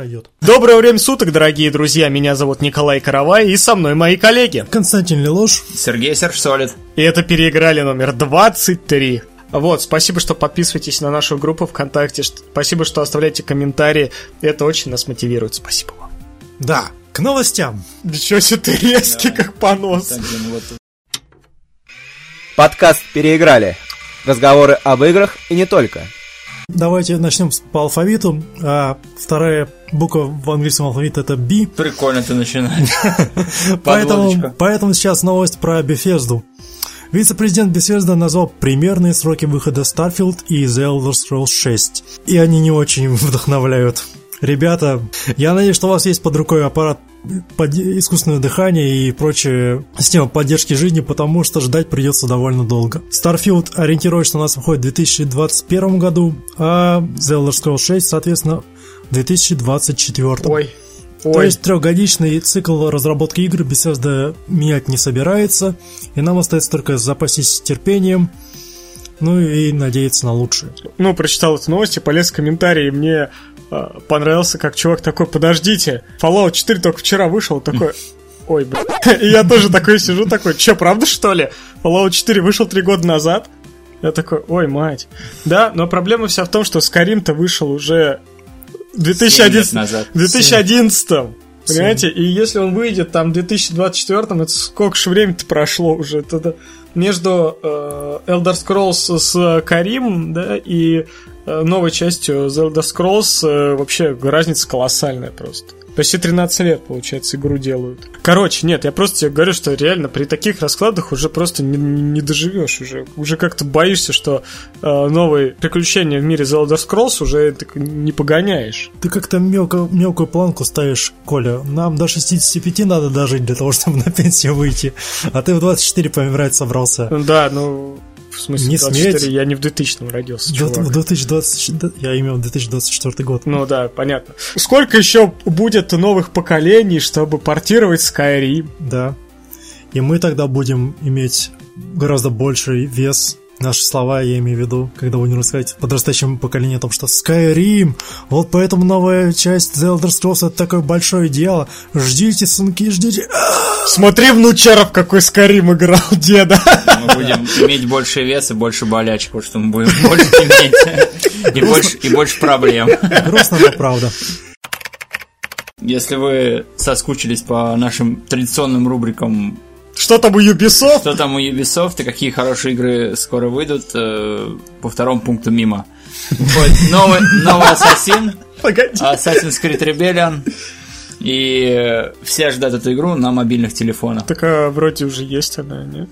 Сойдет. Доброе время суток, дорогие друзья. Меня зовут Николай Каравай, и со мной мои коллеги. Константин Лелош. Сергей Сержсолид. И это переиграли номер 23. Вот, спасибо, что подписываетесь на нашу группу ВКонтакте. Спасибо, что оставляете комментарии. Это очень нас мотивирует. Спасибо вам. Да, к новостям. Ничего себе ты резкий, как понос. Подкаст «Переиграли». Разговоры об играх и не только. Давайте начнем по алфавиту. А вторая буква в английском алфавите это B. Прикольно ты начинаешь. Поэтому сейчас новость про Bethesda. Вице-президент Bethesda назвал примерные сроки выхода Starfield и The Elder Scrolls 6. И они не очень вдохновляют. Ребята, я надеюсь, что у вас есть под рукой аппарат под искусственное дыхание и прочие системы поддержки жизни, потому что ждать придется довольно долго. Starfield ориентировочно у нас выходит в 2021 году, а The Elder Scrolls 6, соответственно, в 2024. Ой. То Ой. есть трехгодичный цикл разработки игр Bethesda менять не собирается, и нам остается только запастись терпением, ну и надеяться на лучшее. Ну, прочитал эту новость и полез в комментарии, мне понравился, как чувак такой, подождите, Fallout 4 только вчера вышел, такой, ой, блин. И я тоже такой сижу, такой, чё, правда что ли? Fallout 4 вышел три года назад? Я такой, ой, мать. Да, но проблема вся в том, что Skyrim-то вышел уже в 2011, лет назад. в 2011 Понимаете? И если он выйдет там в 2024, это сколько же времени-то прошло уже? Это между э, Elder Scrolls с Карим, да, и э, новой частью Elder Scrolls э, вообще разница колоссальная просто. Почти 13 лет, получается, игру делают. Короче, нет, я просто тебе говорю, что реально при таких раскладах уже просто не, не доживешь уже. Уже как-то боишься, что э, новые приключения в мире The Elder Scrolls уже так не погоняешь. Ты как-то мелко, мелкую планку ставишь, Коля. Нам до 65 надо дожить для того, чтобы на пенсию выйти. А ты в 24 помирать собрался. Да, ну, в смысле, Не 24, сметь. я не в 2000 родился, В чувак. в 2020, да, я имел 2024 год. Ну да, понятно. Сколько еще будет новых поколений, чтобы портировать Skyrim? Да. И мы тогда будем иметь гораздо больший вес. Наши слова, я имею в виду, когда будем рассказывать подрастающему поколению о том, что Skyrim, вот поэтому новая часть The Elder Scrolls это такое большое дело. Ждите, сынки, ждите. Смотри, внучаров, какой Skyrim играл деда. Мы будем иметь больше вес и больше болячек, потому что мы будем больше иметь. И больше, и больше проблем. Грустно, но правда. Если вы соскучились по нашим традиционным рубрикам Что там у Ubisoft? Что там у Ubisoft и какие хорошие игры скоро выйдут, э, по второму пункту мимо. Новый, новый Ассасин. Assassin's Creed Rebellion, и э, все ждут эту игру на мобильных телефонах. Так а, вроде уже есть она, нет?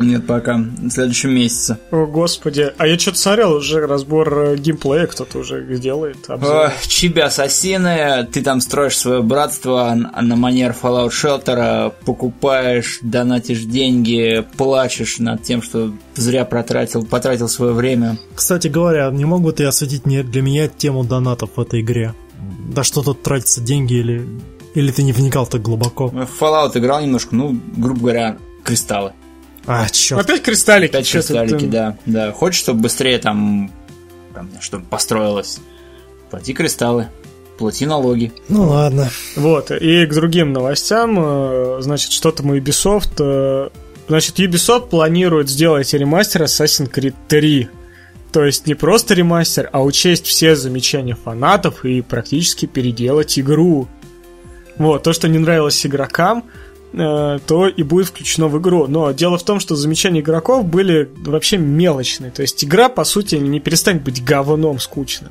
Нет, пока, в следующем месяце. О, господи. А я что-то смотрел, уже разбор э, геймплея кто-то уже делает. обзор. Чиби ассасины, ты там строишь свое братство на на манер Fallout Shelter, покупаешь, донатишь деньги, плачешь над тем, что зря потратил, потратил свое время. Кстати говоря, не могут и осветить мне, для меня тему донатов в этой игре? Да что тут тратятся деньги или... Или ты не вникал так глубоко? В Fallout играл немножко, ну, грубо говоря, кристаллы. А, черт. Опять кристаллики. Опять кристаллики, да, да. Хочешь, чтобы быстрее там, там чтобы построилось? Плати кристаллы, плати налоги. Ну ладно. Вот, и к другим новостям, э, значит, что там у Ubisoft. э, Значит, Ubisoft планирует сделать ремастер Assassin's Creed 3. То есть не просто ремастер, а учесть все замечания фанатов и практически переделать игру. Вот, то, что не нравилось игрокам, то и будет включено в игру. Но дело в том, что замечания игроков были вообще мелочные. То есть игра, по сути, не перестанет быть говном скучным.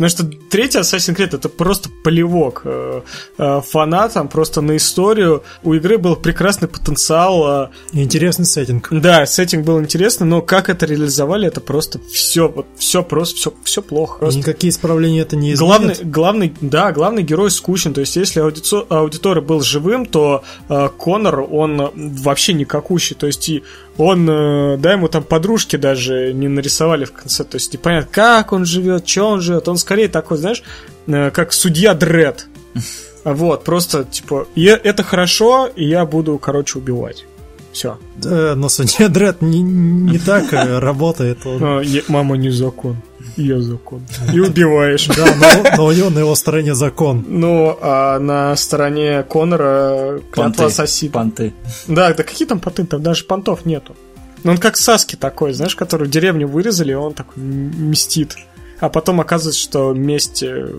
Потому что третий Assassin's Creed это просто полевок э, э, фанатам, просто на историю. У игры был прекрасный потенциал. э, Интересный сеттинг. да, сеттинг был интересный, но как это реализовали, это просто все, вот все просто, все, все плохо. Просто Никакие исправления это не Главный, изменит. главный, да, главный герой скучен. То есть, если аудитория был живым, то э, Конор, он вообще никакущий. То есть, и он, э, да, ему там подружки даже не нарисовали в конце. То есть, непонятно, как он живет, что он живет. Он скорее такой, знаешь, э, как судья Дред. Вот, просто, типа, я, это хорошо, и я буду, короче, убивать. Все. Э, но судья Дред не, не так э, работает. Он- А, мама не закон. Я закон. И убиваешь. Да, но, но у него на его стороне закон. Ну, а на стороне Конора клятва ассасина. Понты. Да, да какие там понты? Там даже понтов нету. Ну, он как Саски такой, знаешь, который в деревню вырезали, и он такой м- мстит. А потом оказывается, что месть э,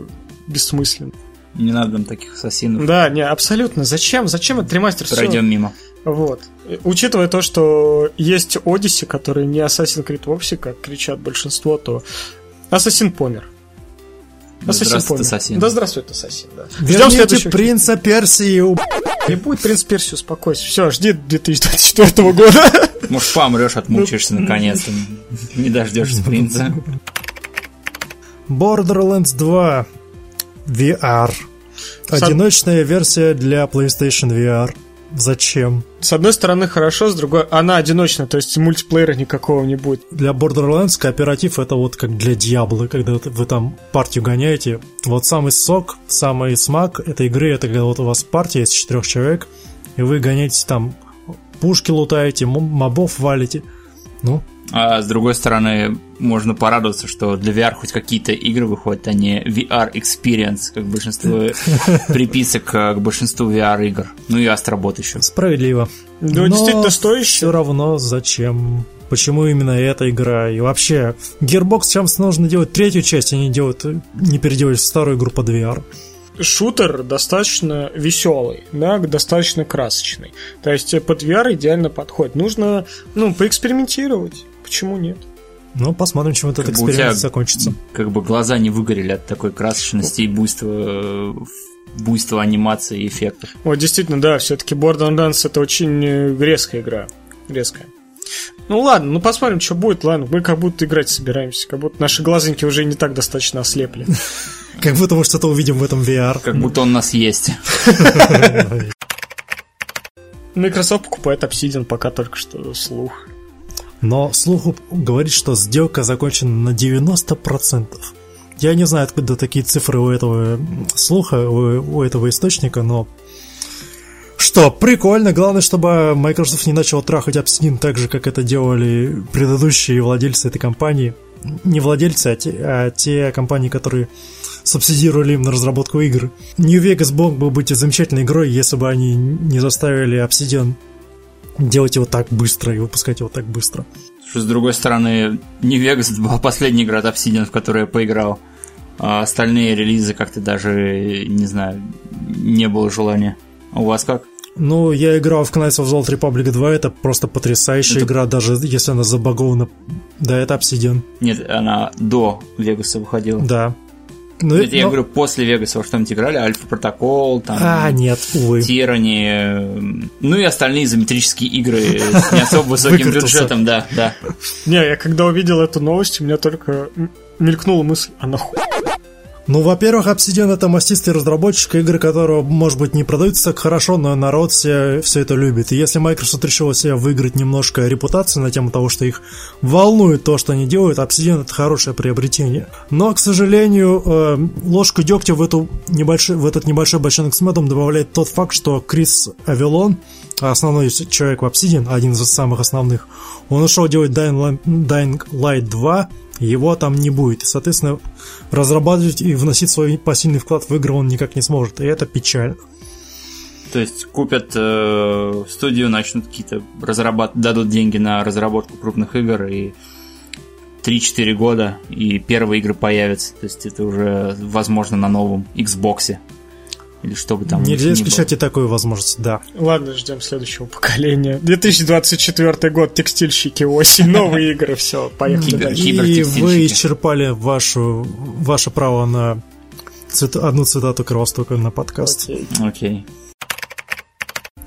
бессмысленна. Не надо нам таких ассасинов. Да, не, абсолютно. Зачем? Зачем этот ремастер? Пройдем мимо. Вот. Э, Учитывая то, что есть Одиссе, который не Assassin's Creed вовсе, как кричат большинство, то Ассасин помер. Да здравствует Ассасин. Да здравствует Ассасин, да. Ждем следующего. принца Персии. у- Не будет принц Персию, успокойся. Все, жди 2024 года. Может, помрешь, отмучаешься Ну, наконец-то. Не дождешься принца. Borderlands 2 VR. Одиночная версия для PlayStation VR. Зачем? С одной стороны, хорошо, с другой, она одиночная, то есть мультиплеера никакого не будет. Для Borderlands кооператив это вот как для Диаблы, когда вы там партию гоняете. Вот самый сок, самый смак этой игры, это когда вот у вас партия из четырех человек, и вы гоняете там пушки лутаете, мобов валите. Ну, А с другой стороны, можно порадоваться, что для VR хоть какие-то игры выходят, а не VR Experience, как большинство приписок э, к большинству VR игр. Ну и Астробот еще. справедливо. Ну, действительно стоящее. Все равно зачем? Почему именно эта игра? И вообще, Gearbox чем нужно делать третью часть, они делают, э, не переделать старую игру под VR. Шутер достаточно веселый, да, достаточно красочный. То есть э, под VR идеально подходит. Нужно, ну, поэкспериментировать. Почему нет? Ну, посмотрим, чем этот Как эксперимент тебя закончится. Как бы глаза не выгорели от такой красочности и буйства, э, буйства анимации и эффектов. Вот действительно, да, все-таки Borderlands это очень э, резкая игра. Резкая. Ну ладно, ну посмотрим, что будет. Ладно, мы как будто играть собираемся, как будто наши глазоньки уже не так достаточно ослепли. Как будто мы что-то увидим в этом VR. Как будто он у нас есть. Microsoft покупает Obsidian пока только что слух. Но слуху говорит, что сделка закончена на 90%. Я не знаю, откуда такие цифры у этого слуха, у, у этого источника, но... Что, прикольно. Главное, чтобы Microsoft не начал трахать Obsidian так же, как это делали предыдущие владельцы этой компании. Не владельцы, а те, а те компании, которые субсидировали им на разработку игр. New Vegas мог бы быть замечательной игрой, если бы они не заставили Obsidian делать его так быстро и выпускать его так быстро. С другой стороны, New Vegas была последняя игра от Obsidian, в которую я поиграл. А остальные релизы как-то даже, не знаю, не было желания. У вас как? Ну, я играл в Knights of the Old Republic 2, это просто потрясающая Это- игра, даже если она забагована. Да, это Obsidian, Нет, она до Вегаса выходила. да. Ну, Это я но- говорю, после Вегаса во что-нибудь играли? Альфа Протокол, там... А, нет, увы. Тирани, э, ну и остальные изометрические игры с не особо высоким бюджетом, да, да. Не, я когда увидел эту новость, у меня только мелькнула мысль, а нахуй? Ну, во-первых, Obsidian это мастистый разработчик, игры которого, может быть, не продаются так хорошо, но народ все, все это любит. И если Microsoft решила себе выиграть немножко репутацию на тему того, что их волнует то, что они делают, Obsidian это хорошее приобретение. Но, к сожалению, э, ложку дегтя в, эту небольшой, в этот небольшой бочонок с медом добавляет тот факт, что Крис Авелон, основной человек в Obsidian, один из самых основных, он ушел делать Dying Dying Light 2, его там не будет. И, соответственно, разрабатывать и вносить свой посильный вклад в игры он никак не сможет. И это печально. То есть купят э, студию, начнут какие-то разрабатывать, дадут деньги на разработку крупных игр и 3-4 года, и первые игры появятся. То есть это уже возможно на новом Xbox. Или что бы там Нельзя исключать и такую возможность, да. Ладно, ждем следующего поколения. 2024 год, текстильщики, осень, новые игры, все, поехали дальше. И вы исчерпали вашу, ваше право на цит- одну цитату Кровостока на подкаст. Окей. Окей.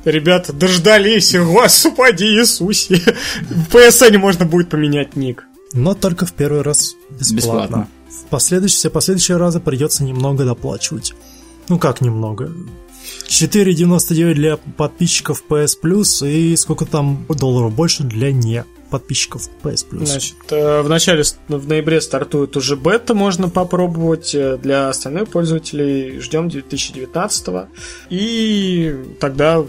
Ребята, дождались, господи Иисусе. В PSN можно будет поменять ник. Но только в первый раз бесплатно. Бесплатно. В последующие, все последующие разы придется немного доплачивать. Ну как немного? 4,99 для подписчиков PS Plus и сколько там долларов больше для не подписчиков PS Plus. Значит, э, в начале, в ноябре стартует уже бета, можно попробовать. Э, для остальных пользователей ждем 2019 И тогда,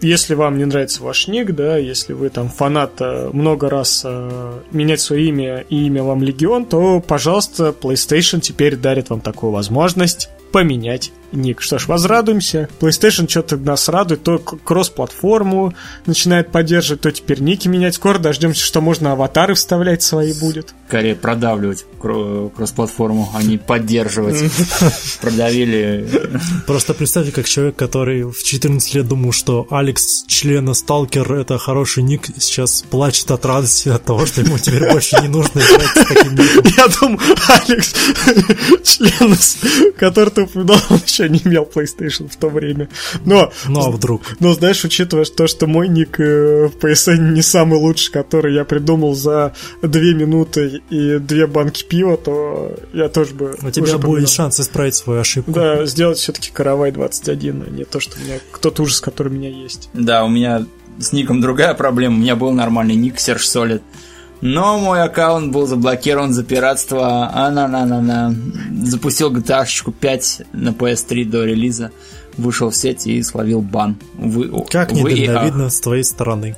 если вам не нравится ваш ник, да, если вы там фанат много раз менять свое имя и имя вам Легион, то, пожалуйста, PlayStation теперь дарит вам такую возможность поменять ник. Что ж, возрадуемся. PlayStation что-то нас радует, то кросс-платформу начинает поддерживать, то теперь ники менять. Скоро дождемся, что можно аватары вставлять свои будет. Скорее продавливать кросс-платформу, а не поддерживать. Продавили. Просто представьте, как человек, который в 14 лет думал, что Алекс, члена Сталкер, это хороший ник, сейчас плачет от радости от того, что ему теперь больше не нужно играть с таким ником. Я думаю, Алекс, член, который ты упоминал, он еще не имел PlayStation в то время. Но, ну а вдруг? Но знаешь, учитывая то, что мой ник э, в PSN не самый лучший, который я придумал за две минуты и две банки пива, то я тоже бы... У тебя будет поменял. шанс исправить свою ошибку. Да, сделать все-таки Каравай 21, а не то, что у меня тот ужас, который меня есть. Да, у меня с ником другая проблема. У меня был нормальный ник Серж Солид. Но мой аккаунт был заблокирован за пиратство. А-на-на-на-на. Запустил GTA 5 на PS3 до релиза. Вышел в сеть и словил бан. Вы, как недальновидно с твоей стороны.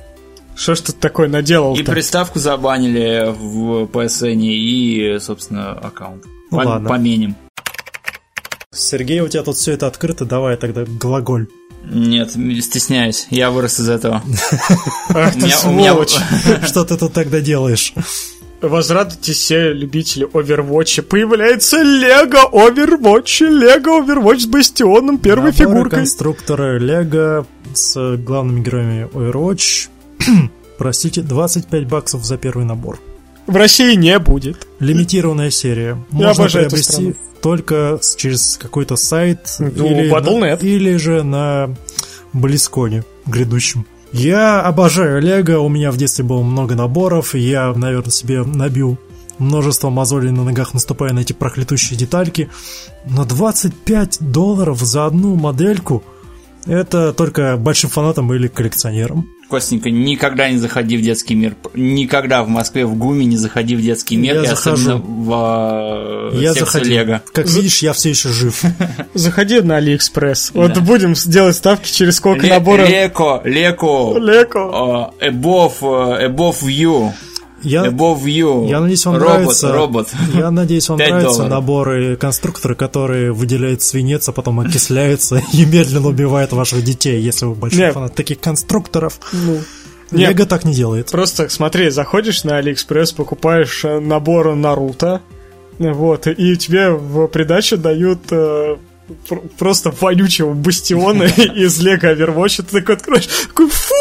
Что ж ты такое наделал -то? И приставку забанили в PSN и, собственно, аккаунт. Ну, По ладно. Поменим. Сергей, у тебя тут все это открыто, давай тогда глаголь. Нет, стесняюсь. Я вырос из этого. Ах ты сволочь! Что ты тут тогда делаешь? Возрадуйтесь все любители Overwatch. Появляется Лего Overwatch. Лего Overwatch с бастионом первой Наборы фигуркой. конструктора Лего с главными героями Overwatch. Простите, 25 баксов за первый набор. В России не будет. Лимитированная серия. Можно приобрести только через какой-то сайт ну, или, на, или же на Близконе грядущем. Я обожаю Лего, у меня в детстве было много наборов, я, наверное, себе набил множество мозолей на ногах, наступая на эти проклятущие детальки. Но 25 долларов за одну модельку – это только большим фанатам или коллекционерам. Костенька, никогда не заходи в детский мир. Никогда в Москве в ГУМе не заходи в детский мир. Я захожу. в э, я заходи. Лего. Как видишь, я все еще жив. Заходи на Алиэкспресс. Вот будем делать ставки через сколько наборов. Леко, Леко. Леко. Above, above you. Я, Above You. Я надеюсь, вам робот, нравится. Робот. Я надеюсь, вам нравятся долларов. наборы конструкторы, которые выделяют свинец, а потом окисляются и медленно убивают ваших детей, если вы большой Нет. фанат таких конструкторов. Ну. Лего Нет, так не делает. Просто смотри, заходишь на Алиэкспресс, покупаешь э, набор Наруто, вот, и тебе в придачу дают э, просто вонючего бастиона из Лего Overwatch, ты такой откроешь, такой фу!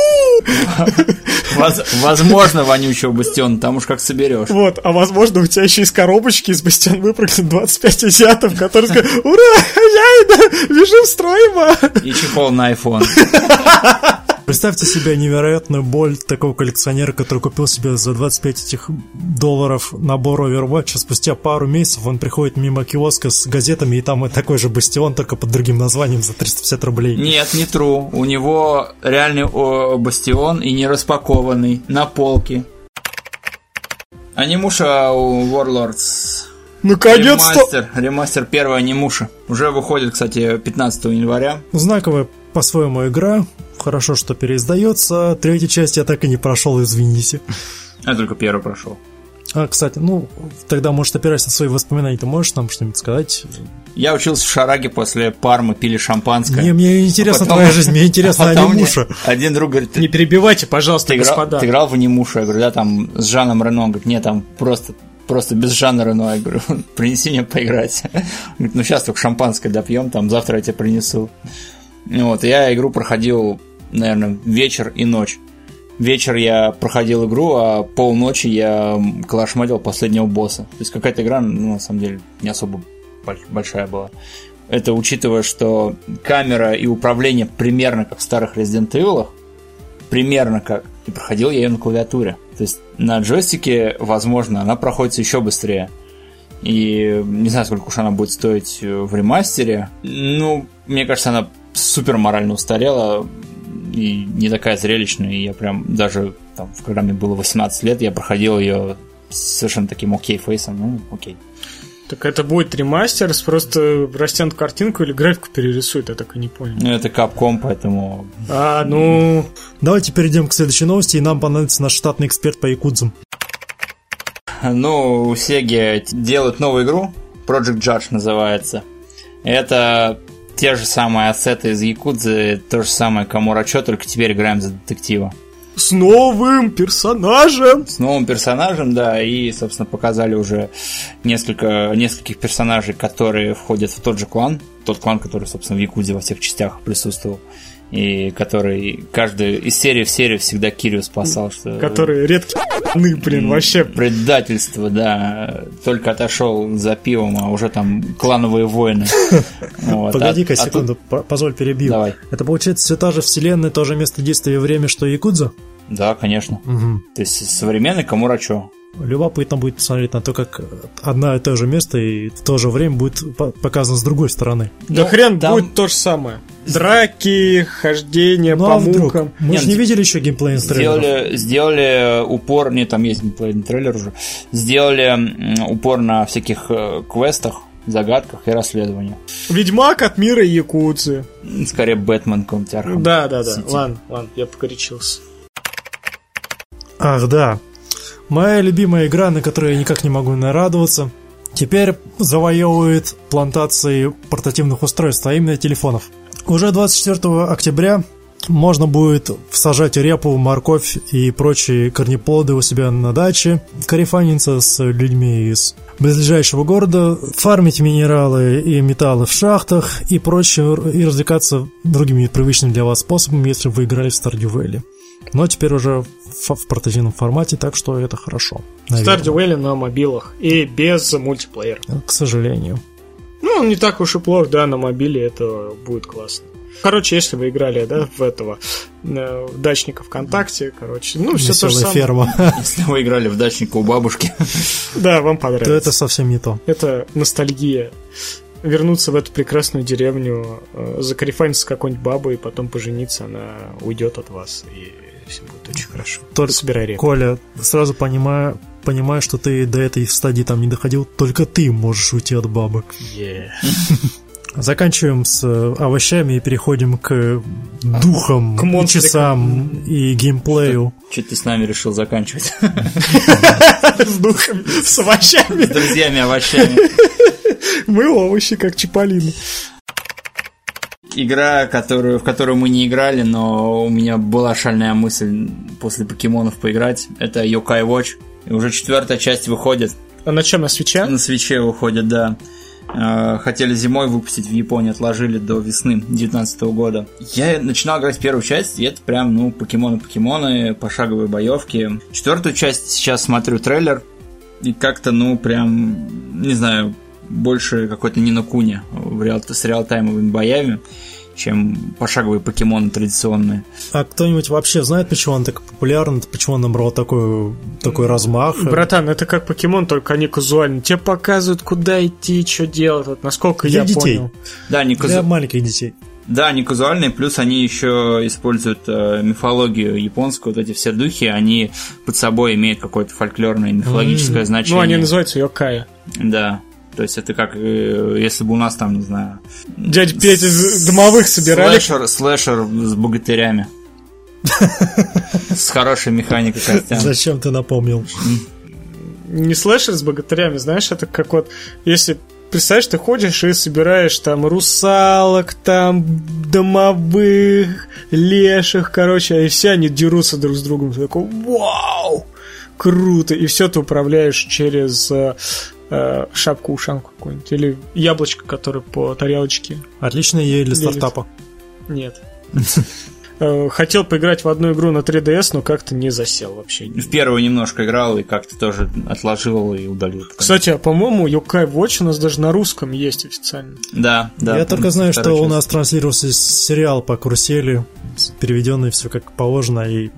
Возможно, вонючего бастиона, там уж как соберешь. Вот, а возможно, у тебя еще из коробочки из бастиона выпрыгнет 25 азиатов, которые скажут, ура, я иду, бежим строимо! И чехол на iPhone. Представьте себе невероятную боль такого коллекционера, который купил себе за 25 этих долларов набор Overwatch. Спустя пару месяцев он приходит мимо киоска с газетами, и там такой же бастион, только под другим названием за 350 рублей. Нет, не true. У него реальный о, бастион и не распакованный на полке. Анимуша у Warlords Наконец-то! Ремастер, ремастер первого анимуша. Уже выходит, кстати, 15 января. Знаковая по-своему игра. Хорошо, что переиздается. Третью часть я так и не прошел, извините. Я только первый прошел. А, кстати, ну, тогда, может, опираясь на свои воспоминания, ты можешь нам что-нибудь сказать? Я учился в Шараге после Пармы, пили шампанское. Не, мне интересна а потом... твоя жизнь, мне интересно а анимуша. Один друг говорит... Не перебивайте, пожалуйста, ты господа. Играл, ты играл в анимушу? Я говорю, да, там с Жаном Рено. Он говорит, нет, там просто просто без жанра Рено. Я говорю, принеси мне поиграть. Говорит, ну сейчас только шампанское допьем, там завтра я тебе принесу. Вот, я игру проходил, наверное, вечер и ночь. Вечер я проходил игру, а полночи я калашматил последнего босса. То есть какая-то игра, ну, на самом деле, не особо большая была. Это учитывая, что камера и управление примерно как в старых Resident Evil, примерно как, и проходил я ее на клавиатуре. То есть на джойстике, возможно, она проходится еще быстрее. И не знаю, сколько уж она будет стоить в ремастере. Ну, мне кажется, она супер морально устарела. и не такая зрелищная. И я прям даже там, когда мне было 18 лет, я проходил ее с совершенно таким окей-фейсом. Ну, окей. Так это будет ремастер, просто растянут картинку или графику перерисуют, я так и не понял. Ну, это Capcom, поэтому... А, ну... Давайте перейдем к следующей новости, и нам понадобится наш штатный эксперт по якудзам. Ну, у Sega делают новую игру, Project Judge называется. Это те же самые ассеты из Якудзы, то же самое Камурачо, только теперь играем за детектива. С новым персонажем! С новым персонажем, да, и, собственно, показали уже несколько, нескольких персонажей, которые входят в тот же клан, тот клан, который, собственно, в Якудзе во всех частях присутствовал и который каждый из серии в серию всегда Кирию спасал. Что... Который редкий ну, блин, вообще. Предательство, да. Только отошел за пивом, а уже там клановые войны. Погоди-ка а, секунду, позволь перебью. Давай. Это получается все та же вселенная, то же место действия и время, что Якудза? Да, конечно. То есть современный Камурачо. Любопытно будет посмотреть на то, как одно и то же место и в то же время будет показано с другой стороны. Да ну, хрен там... будет то же самое. Драки, хождение ну, по а вдруг? мукам. Мы же не видели еще геймплей сделали, сделали упор, не там есть геймплейный трейлер уже, сделали упор на всяких э, квестах, загадках и расследованиях. Ведьмак от мира Якутцы. Скорее Бэтмен какой-нибудь Да, да, да. Ладно, ладно, я покоричился. Ах, да. Моя любимая игра, на которую я никак не могу нарадоваться, теперь завоевывает плантации портативных устройств, а именно телефонов. Уже 24 октября можно будет всажать репу, морковь и прочие корнеплоды у себя на даче, карифаниться с людьми из близлежащего города, фармить минералы и металлы в шахтах и прочее, и развлекаться другими привычными для вас способами, если вы играли в Stardew Valley. Но теперь уже в, в портативном формате, так что это хорошо. Stardew Valley на мобилах и без мультиплеера. К сожалению. Ну, он не так уж и плох, да, на мобиле это будет классно. Короче, если вы играли, да, в этого э, в дачника ВКонтакте, короче, ну, все то же самое. ферма. Если вы играли в дачника у бабушки. Да, вам понравится. То это совсем не то. Это ностальгия. Вернуться в эту прекрасную деревню, э, закарифаниться с какой-нибудь бабой, и потом пожениться, она уйдет от вас, и все будет очень хорошо. Только, Собирай репу. Коля, сразу понимаю, понимаю, что ты до этой стадии там не доходил, только ты можешь уйти от бабок. Yeah. Заканчиваем с э, овощами и переходим к духам, к часам и геймплею. Что ты с нами решил заканчивать? С духами, с овощами. С друзьями овощами. Мы овощи, как Чиполлино игра, которую, в которую мы не играли, но у меня была шальная мысль после покемонов поиграть. Это Yokai Watch. И уже четвертая часть выходит. А на чем, на свече? На свече выходит, да. А, хотели зимой выпустить в Японии, отложили до весны 2019 года. Я начинал играть первую часть, и это прям, ну, покемоны-покемоны, пошаговые боевки. Четвертую часть сейчас смотрю трейлер, и как-то, ну, прям, не знаю, больше какой-то не на куне в реал с реалтаймовыми боями чем пошаговые покемоны традиционные. А кто-нибудь вообще знает, почему он так популярен, почему он набрал такой, такой размах? Братан, это как покемон, только они казуальны. Тебе показывают, куда идти, что делать, вот, насколько Для я детей. понял. Да, не казу... Для маленьких детей. Да, они казуальные, плюс они еще используют э, мифологию японскую, вот эти все духи, они под собой имеют какое-то фольклорное мифологическое mm. значение. Ну, они называются Йокая. Да. То есть это как э, если бы у нас там, не знаю... Дядь Петя из домовых собирали. Слэшер, слэшер с богатырями. С хорошей механикой костям. Зачем ты напомнил? Не слэшер с богатырями, знаешь, это как вот, если представляешь, ты ходишь и собираешь там русалок, там домовых, леших, короче, и все они дерутся друг с другом. Ты такой, вау, круто. И все ты управляешь через э, шапку-ушанку какую-нибудь. Или яблочко, которое по тарелочке. Отличная идея для стартапа. Нет. Э, хотел поиграть в одну игру на 3DS, но как-то не засел вообще. В первую немножко играл и как-то тоже отложил и удалил. Кстати, а по-моему, Yokai Watch у нас даже на русском есть официально. Да, да. Я только знаю, что у нас транслировался сериал по карусели, переведенный все как положено, и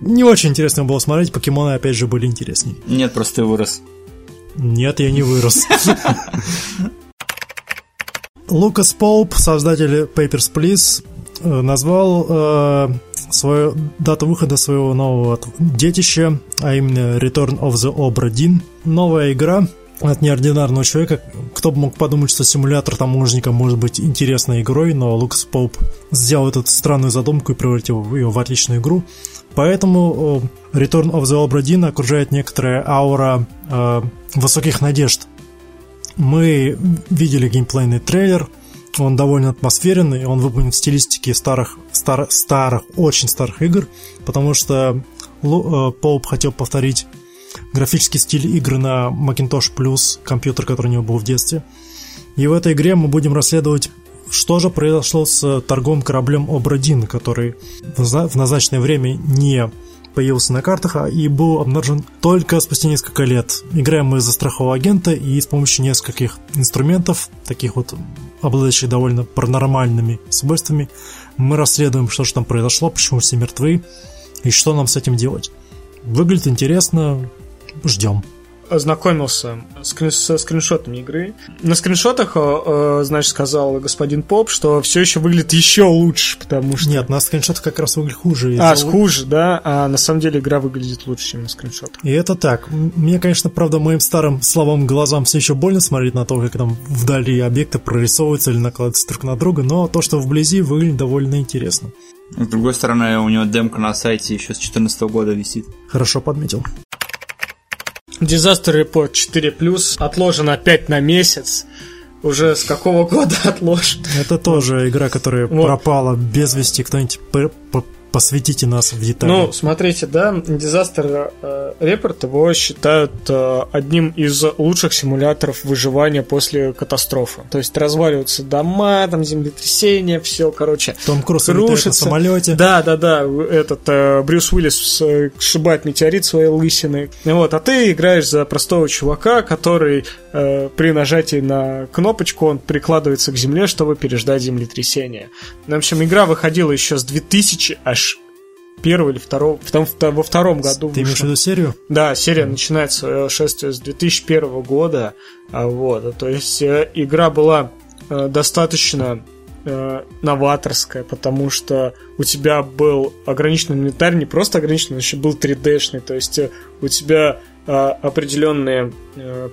не очень интересно было смотреть, покемоны опять же были интереснее. Нет, просто ты вырос. Нет, я не вырос. Лукас Поуп, создатель Papers, Please, э, назвал э, свою дату выхода своего нового детища, а именно Return of the Obra Dinn. Новая игра от неординарного человека. Кто бы мог подумать, что симулятор таможника может быть интересной игрой, но Лукас Поуп сделал эту странную задумку и превратил ее в отличную игру. Поэтому Return of the Obra Dinn окружает некоторая аура э, высоких надежд. Мы видели геймплейный трейлер, он довольно атмосферен, и он выполнен в стилистике старых, стар, старых, очень старых игр, потому что Поуп хотел повторить графический стиль игры на Macintosh Plus, компьютер, который у него был в детстве. И в этой игре мы будем расследовать, что же произошло с торговым кораблем Обрадин, который в назначенное время не появился на картах а и был обнаружен только спустя несколько лет. Играем мы за страхового агента и с помощью нескольких инструментов, таких вот обладающих довольно паранормальными свойствами, мы расследуем, что же там произошло, почему все мертвы и что нам с этим делать. Выглядит интересно, ждем ознакомился со скриншотами игры. На скриншотах, э, э, значит, сказал господин Поп, что все еще выглядит еще лучше, потому что... Нет, на скриншотах как раз выглядит хуже. А, хуже, да? А на самом деле игра выглядит лучше, чем на скриншотах. И это так. Мне, конечно, правда, моим старым словам глазам все еще больно смотреть на то, как там вдали объекты прорисовываются или накладываются друг на друга, но то, что вблизи, выглядит довольно интересно. С другой стороны, у него демка на сайте еще с 2014 года висит. Хорошо подметил. Disaster Report 4+, отложен опять на месяц. Уже с какого года отложен? Это тоже игра, которая вот. пропала без вести. Кто-нибудь посвятите нас в детали. Ну, смотрите, да, Disaster э, Report его считают э, одним из лучших симуляторов выживания после катастрофы. То есть разваливаются дома, там землетрясения, все, короче. Том Круз рушится. на самолете. Да, да, да, этот э, Брюс Уиллис сшибает метеорит своей лысины. Вот, а ты играешь за простого чувака, который при нажатии на кнопочку он прикладывается к земле, чтобы переждать землетрясение. В общем, игра выходила еще с 2000 аж первого или второго, потом во втором году Ты имеешь в виду серию? Да, серия начинает свое шествие с 2001 года, а, вот, то есть э, игра была э, достаточно э, новаторская, потому что у тебя был ограниченный инвентарь, не просто ограниченный, но еще был 3D-шный, то есть у тебя определенные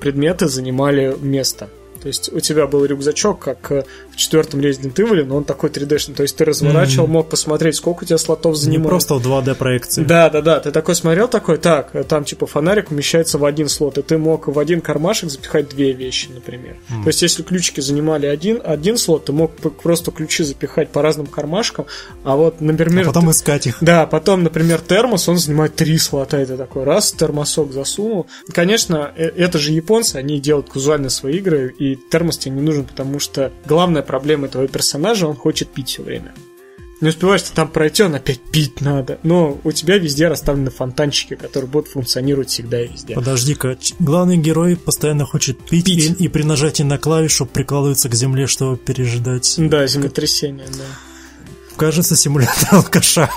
предметы занимали место. То есть у тебя был рюкзачок, как э, в четвертом Resident Evil, но он такой 3D-шный. То есть ты разворачивал, mm-hmm. мог посмотреть, сколько у тебя слотов занимает. Не просто в 2D проекции. Да, да, да. Ты такой смотрел, такой, так, э, там типа фонарик умещается в один слот, и ты мог в один кармашек запихать две вещи, например. Mm-hmm. То есть если ключики занимали один, один слот, ты мог просто ключи запихать по разным кармашкам, а вот, например... А потом ты... искать их. Да, потом, например, термос, он занимает три слота, и ты такой, раз, термосок засунул. Конечно, э, это же японцы, они делают казуально свои игры, и термос тебе не нужен, потому что главная проблема этого персонажа, он хочет пить все время. Не успеваешь ты там пройти, он опять пить надо. Но у тебя везде расставлены фонтанчики, которые будут функционировать всегда и везде. Подожди-ка, главный герой постоянно хочет пить, пить. И, и при нажатии на клавишу прикладывается к земле, чтобы переждать. Да, землетрясение, да. Кажется, симулятор алкаша.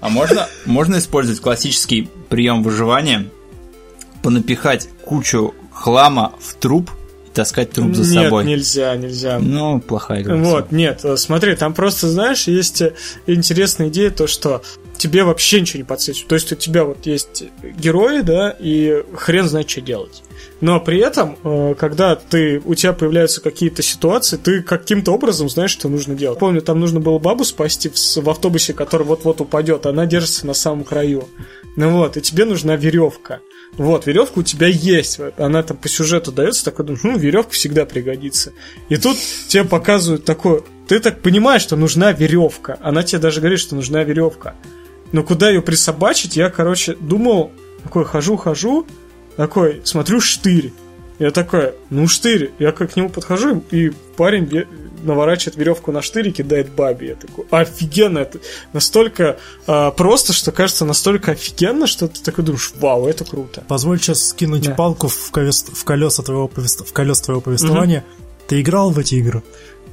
А можно, можно использовать классический прием выживания – понапихать кучу хлама в труп и таскать труп за нет, собой. Нет, нельзя, нельзя. Ну, плохая игра. Вот, нет, смотри, там просто, знаешь, есть интересная идея, то, что тебе вообще ничего не подсветит. То есть у тебя вот есть герои, да, и хрен знает, что делать. Но при этом, э, когда ты, у тебя появляются какие-то ситуации, ты каким-то образом знаешь, что нужно делать. Помню, там нужно было бабу спасти в, в автобусе, который вот-вот упадет, она держится на самом краю. Ну вот, и тебе нужна веревка. Вот, веревка у тебя есть. Она там по сюжету дается, такой думаешь, ну, веревка всегда пригодится. И тут тебе показывают такое. Ты так понимаешь, что нужна веревка. Она тебе даже говорит, что нужна веревка. Но куда ее присобачить, я, короче, думал, такой хожу-хожу, такой, смотрю штырь. Я такой, ну штырь. Я как к нему подхожу, и парень наворачивает веревку на штырь и кидает бабе. Я такой, офигенно, это настолько а, просто, что кажется настолько офигенно, что ты такой думаешь, вау, это круто. Позволь сейчас скинуть да. палку в, колес, в, колеса твоего повест... в колес твоего повествования. Угу. Ты играл в эти игры?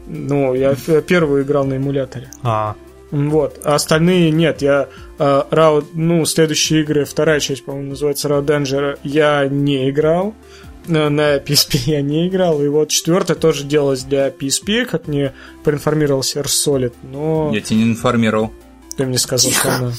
Ну, я первую играл на эмуляторе. А. Вот. А остальные нет. Я э, Raw, ну, следующие игры, вторая часть, по-моему, называется Raw Danger, я не играл. На PSP я не играл. И вот четвертая тоже делалась для PSP, как мне проинформировал Server Solid, но... Я тебя не информировал. Ты мне сказал, что она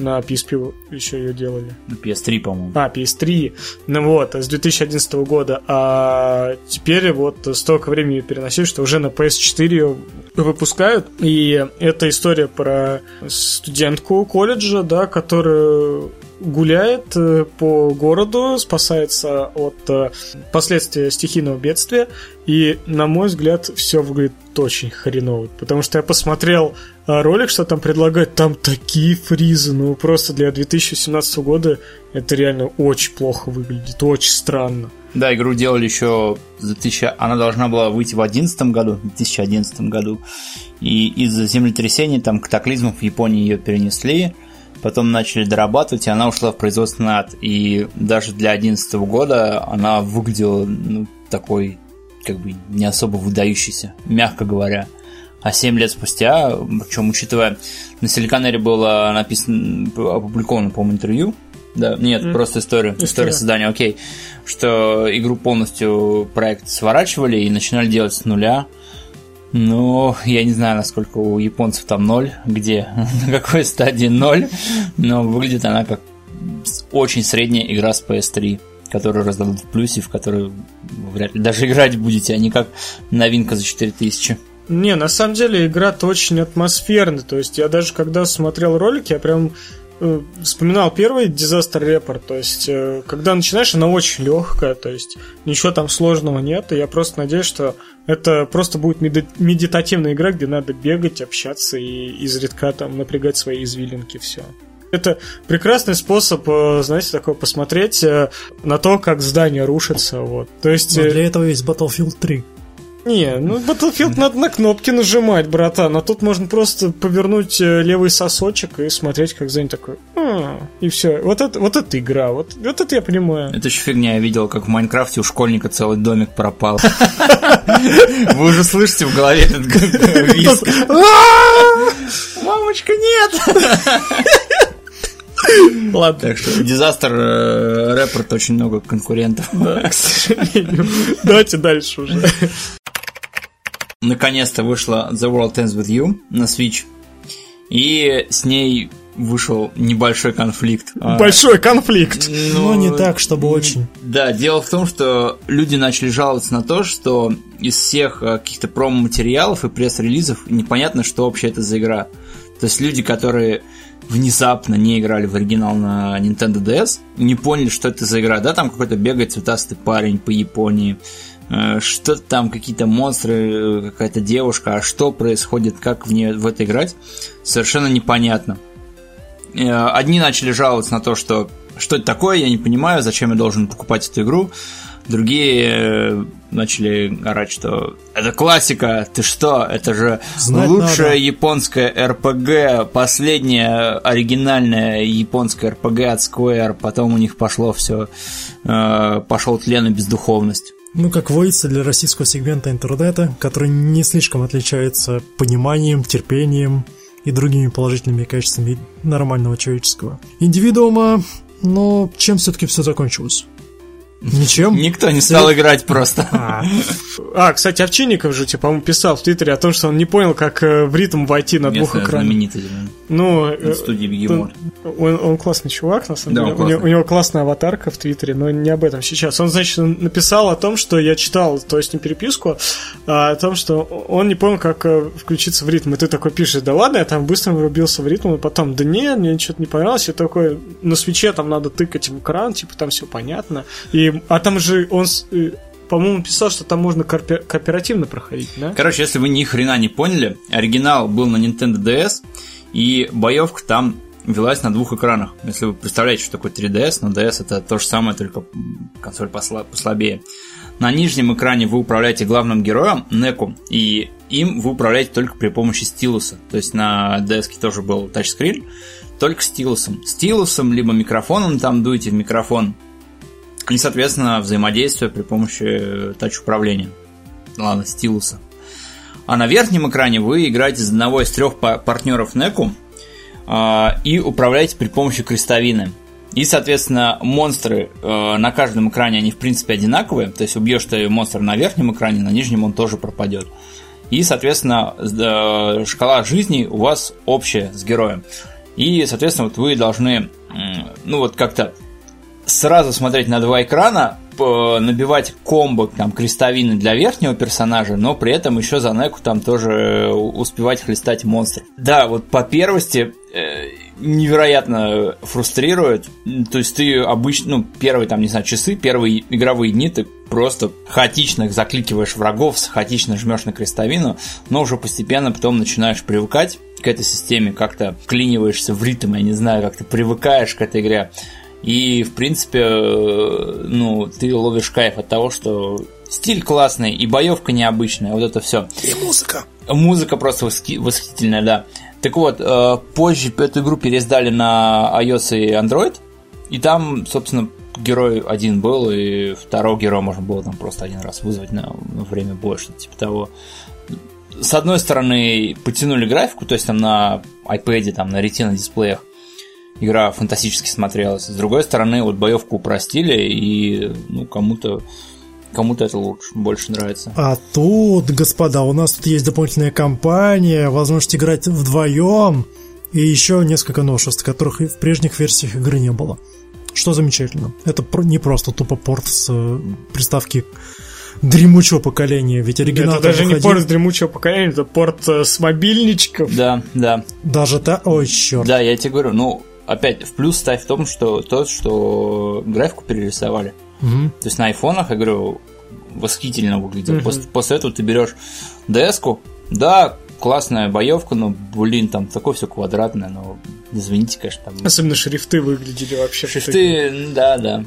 на PSP еще ее делали. На PS3, по-моему. А, PS3. Ну вот, с 2011 года. А теперь вот столько времени переносили, что уже на PS4 ее выпускают. И это история про студентку колледжа, да, которая гуляет э, по городу, спасается от э, последствий стихийного бедствия. И, на мой взгляд, все выглядит очень хреново. Потому что я посмотрел э, ролик, что там предлагают, там такие фризы. Ну, просто для 2017 года это реально очень плохо выглядит, очень странно. Да, игру делали еще в 2000... Она должна была выйти в 2011 году, в 2011 году. И из-за землетрясений, там, катаклизмов в Японии ее перенесли потом начали дорабатывать, и она ушла в производственный ад. И даже для 2011 года она выглядела ну, такой, как бы, не особо выдающейся, мягко говоря. А 7 лет спустя, причем учитывая, на Силиконере было написано, опубликовано, по-моему, интервью, да, нет, mm. просто история, история, история создания, окей, что игру полностью проект сворачивали и начинали делать с нуля, ну, я не знаю, насколько у японцев там ноль, где, на какой стадии ноль, но выглядит она как очень средняя игра с PS3, которую раздадут в плюсе, в которую вряд ли даже играть будете, а не как новинка за 4000. Не, на самом деле игра-то очень атмосферная, то есть я даже когда смотрел ролики, я прям вспоминал первый Disaster Report, то есть, э, когда начинаешь, она очень легкая, то есть, ничего там сложного нет, и я просто надеюсь, что это просто будет медитативная игра, где надо бегать, общаться и изредка там напрягать свои извилинки, все. Это прекрасный способ, э, знаете, такое посмотреть на то, как здание рушится, вот. То есть... Но для этого есть Battlefield 3. Не, ну Battlefield надо на кнопки нажимать, братан, а тут можно просто повернуть э, левый сосочек и смотреть, как за ним такой. А, и все. Вот это, вот это игра, вот, вот это я понимаю. Это еще фигня, я видел, как в Майнкрафте у школьника целый домик пропал. Вы уже слышите в голове этот визг. Мамочка, нет! Ладно. Так что дизастер рэпорт очень много конкурентов. Да, к сожалению. Давайте дальше уже. Наконец-то вышла The World Ends With You на Switch. И с ней вышел небольшой конфликт. А, Большой конфликт. Но ну, не так, чтобы очень. Да, дело в том, что люди начали жаловаться на то, что из всех а, каких-то промо-материалов и пресс-релизов непонятно, что вообще это за игра. То есть люди, которые внезапно не играли в оригинал на Nintendo DS, не поняли, что это за игра. Да, там какой-то бегает цветастый парень по Японии, что там какие-то монстры, э, какая-то девушка, а что происходит, как в нее в это играть, совершенно непонятно. Э, одни начали жаловаться на то, что что это такое, я не понимаю, зачем я должен покупать эту игру. Другие начали орать, что это классика, ты что, это же Знать лучшая надо. японская РПГ, последняя оригинальная японская РПГ от Square, потом у них пошло все, пошел тлен и бездуховность. Ну, как водится для российского сегмента интернета, который не слишком отличается пониманием, терпением и другими положительными качествами нормального человеческого индивидуума. Но чем все-таки все закончилось? Ничем? Никто не стал играть просто. А. а, кстати, Овчинников же, типа, по писал в Твиттере о том, что он не понял, как э, в ритм войти на двух экранах. знаменитый. Ну, э, студии Бегемот. Он, он классный чувак, на самом да, деле. У него, у него классная аватарка в Твиттере, но не об этом сейчас. Он, значит, написал о том, что я читал, то есть не переписку, а о том, что он не понял, как э, включиться в ритм. И ты такой пишешь, да ладно, я там быстро врубился в ритм, и потом, да нет, мне что-то не понравилось. И такой, на свече там надо тыкать в экран, типа, там все понятно. И а там же он э, по-моему, писал, что там можно кооперативно проходить, да? Короче, если вы ни хрена не поняли, оригинал был на Nintendo DS, и боевка там велась на двух экранах. Если вы представляете, что такое 3DS, но DS это то же самое, только консоль послабее. На нижнем экране вы управляете главным героем, Неку, и им вы управляете только при помощи стилуса. То есть на DS тоже был тачскрин, только стилусом. Стилусом, либо микрофоном, там дуете в микрофон, и, соответственно, взаимодействие при помощи тач-управления. Ладно, стилуса. А на верхнем экране вы играете за одного из трех партнеров Неку э, и управляете при помощи крестовины. И, соответственно, монстры э, на каждом экране, они в принципе одинаковые. То есть убьешь ты монстра на верхнем экране, на нижнем он тоже пропадет. И, соответственно, э, шкала жизни у вас общая с героем. И, соответственно, вот вы должны, ну вот как-то сразу смотреть на два экрана, набивать комбо, там, крестовины для верхнего персонажа, но при этом еще за неку там тоже успевать хлестать монстров. Да, вот по первости э, невероятно фрустрирует. То есть ты обычно, ну, первые, там, не знаю, часы, первые игровые дни ты просто хаотично закликиваешь врагов, хаотично жмешь на крестовину, но уже постепенно потом начинаешь привыкать к этой системе, как-то вклиниваешься в ритм, я не знаю, как ты привыкаешь к этой игре. И, в принципе, э, ну, ты ловишь кайф от того, что стиль классный, и боевка необычная, вот это все. И музыка. Музыка просто восхитительная, да. Так вот, э, позже эту игру пересдали на iOS и Android, и там, собственно, герой один был, и второго героя можно было там просто один раз вызвать на время боя, что-то типа того. С одной стороны, потянули графику, то есть там на iPad, там на Retina дисплеях игра фантастически смотрелась. С другой стороны, вот боевку упростили, и ну, кому-то Кому-то это лучше, больше нравится. А тут, господа, у нас тут есть дополнительная кампания, возможность играть вдвоем и еще несколько новшеств, которых в прежних версиях игры не было. Что замечательно. Это не просто тупо порт с э, приставки дремучего поколения, ведь оригинал Это даже выходил... не порт с дремучего поколения, это порт э, с мобильничков. Да, да. Даже та... Ой, черт. Да, я тебе говорю, ну, опять, в плюс ставь в том, что то, что графику перерисовали. Угу. То есть на айфонах, я говорю, восхитительно выглядел. Угу. После, после этого ты берешь ds да, классная боевка, но, блин, там такое все квадратное, но извините, конечно, там... Особенно шрифты выглядели вообще. Шрифты, да, да.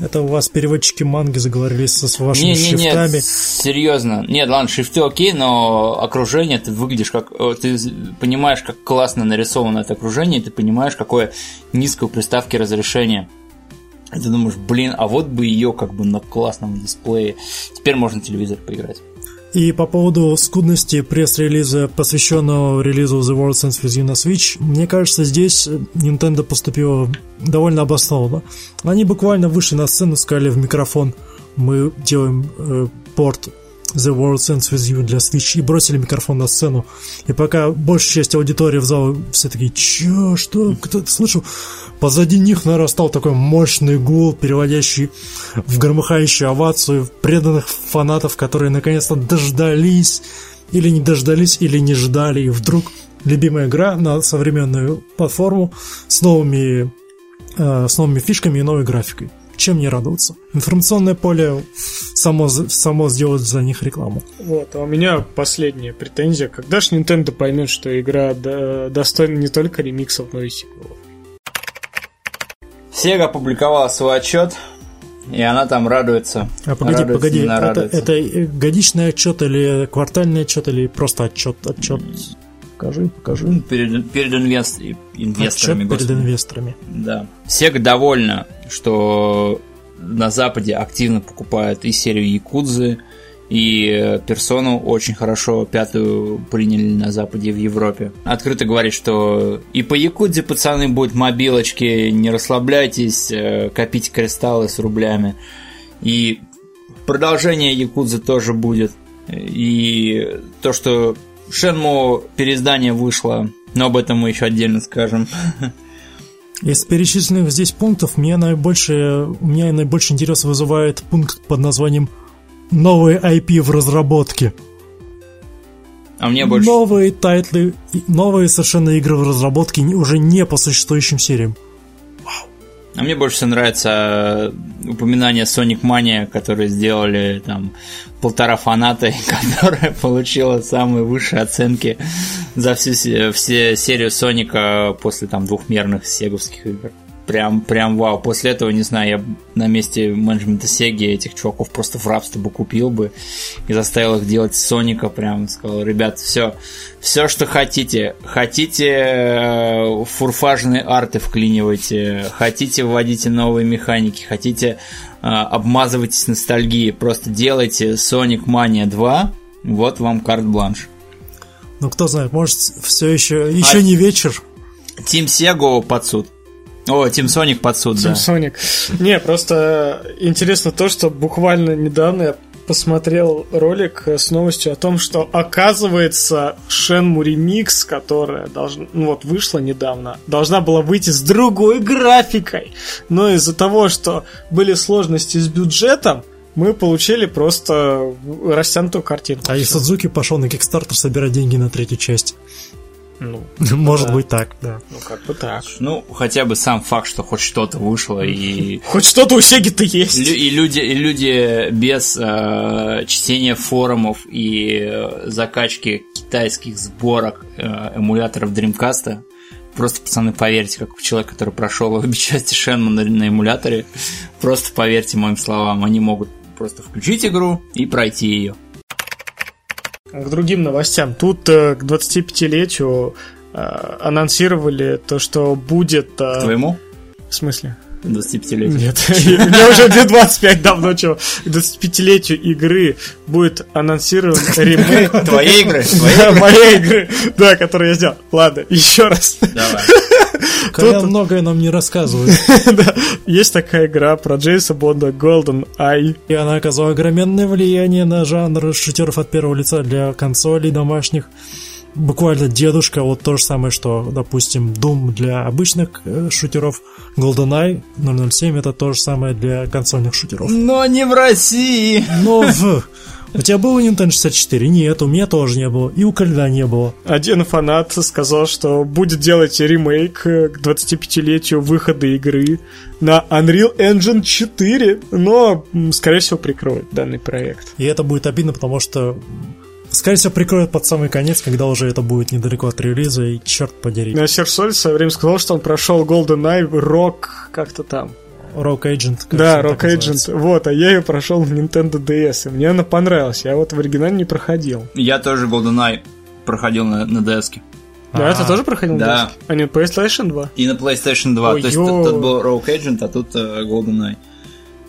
Это у вас переводчики манги заговорились со вашими не, не, шрифтами. Нет, серьезно. Нет, ладно, шрифты окей, но окружение ты выглядишь как... Э, ты понимаешь, как классно нарисовано это окружение, ты понимаешь, какое низкое у приставки разрешение. И ты думаешь, блин, а вот бы ее как бы на классном дисплее. Теперь можно телевизор поиграть. И по поводу скудности пресс-релиза, посвященного релизу The World Ends With You на Switch, мне кажется, здесь Nintendo поступила довольно обоснованно. Они буквально вышли на сцену, сказали в микрофон, мы делаем э, порт The World Ends With You для Switch и бросили микрофон на сцену. И пока большая часть аудитории в зале все такие, чё, что, кто-то слышал? Позади них нарастал такой мощный гул, переводящий в громыхающую овацию преданных фанатов, которые наконец-то дождались, или не дождались, или не ждали, и вдруг любимая игра на современную платформу с новыми, э, с новыми фишками и новой графикой чем не радоваться? Информационное поле само, само сделает за них рекламу. Вот, а у меня последняя претензия. Когда же Nintendo поймет, что игра до, достойна не только ремиксов, но и сиквелов? Sega опубликовала свой отчет, и она там радуется. А погоди, радуется, погоди, это, это годичный отчет или квартальный отчет или просто отчет? Отчет. Покажи, покажи. Перед, перед инвест, инвесторами. Отчет перед инвесторами. Да. Сега довольна, что на Западе активно покупают и серию Якудзы, и персону очень хорошо пятую приняли на Западе в Европе. Открыто говорит, что и по Якудзе, пацаны, будут мобилочки, не расслабляйтесь, э, копите кристаллы с рублями. И продолжение Якудзы тоже будет. И то, что Shenmue переиздание вышло, но об этом мы еще отдельно скажем. Из перечисленных здесь пунктов мне наибольше, у меня наибольший интерес вызывает пункт под названием «Новые IP в разработке». А мне больше... Новые тайтлы, новые совершенно игры в разработке уже не по существующим сериям. А мне больше всего нравится упоминание Sonic Mania, которые сделали там полтора фаната, которая получила самые высшие оценки за всю все серию Соника после там двухмерных сеговских игр прям, прям вау. После этого, не знаю, я на месте менеджмента Сеги этих чуваков просто в рабство бы купил бы и заставил их делать Соника, прям сказал, ребят, все, все, что хотите. Хотите э, фурфажные арты вклинивайте, хотите вводите новые механики, хотите э, обмазывайтесь ностальгией, просто делайте Sonic Mania 2, вот вам карт-бланш. Ну, кто знает, может, все еще, еще а... не вечер. Тим Сего под суд. О, Тим Соник под суд, Тим да. Соник. Не, просто интересно то, что буквально недавно я посмотрел ролик с новостью о том, что оказывается Shenmue Remix, которая должна, ну вот вышла недавно, должна была выйти с другой графикой. Но из-за того, что были сложности с бюджетом, мы получили просто растянутую картинку. А и Судзуки пошел на Kickstarter собирать деньги на третью часть. Ну, Может да. быть так, да. ну как бы так. Ну, хотя бы сам факт, что хоть что-то вышло, и, Хоть что-то у Сеги-то есть. и люди, и люди без э, чтения форумов и э, закачки китайских сборок э, эмуляторов Dreamcast, просто, пацаны, поверьте, как человек, который прошел обе части Shenmue на, на эмуляторе, просто поверьте моим словам, они могут просто включить игру и пройти ее. К другим новостям. Тут э, к 25-летию э, анонсировали то, что будет... э, Твоему В смысле? 25-летию. Нет, мне уже не 25 давно, чего. К 25-летию игры будет анонсирован ремейк Твоей игры? Твоей? Да, моей игры, да, которую я сделал. Ладно, еще раз. Давай. Коля многое нам не рассказывает. Да, Есть такая игра про Джейса Бонда Golden Eye. И она оказала огроменное влияние на жанр шутеров от первого лица для консолей домашних. Буквально дедушка, вот то же самое, что, допустим, Doom для обычных э, шутеров, GoldenEye 007 это то же самое для консольных шутеров. Но не в России. Но в... У тебя был Nintendo 64? Нет, у меня тоже не было. И у Коля не было. Один фанат сказал, что будет делать ремейк к 25-летию выхода игры на Unreal Engine 4, но, скорее всего, прикроет данный проект. И это будет обидно, потому что Скорее всего, прикроют под самый конец, когда уже это будет недалеко от релиза, и черт подери. На Серсоль в свое время сказал, что он прошел GoldenEye Rock как-то там. Rock Agent. кажется, да, Rock называется. Agent. Вот, а я ее прошел на Nintendo DS, и мне она понравилась. Я вот в оригинале не проходил. Я тоже GoldenEye проходил на, на DS. Да, А. это тоже проходил на Да. DS? А не PlayStation 2? И на PlayStation 2. Ой, То есть тут, тут был Rogue Agent, а тут э, GoldenEye.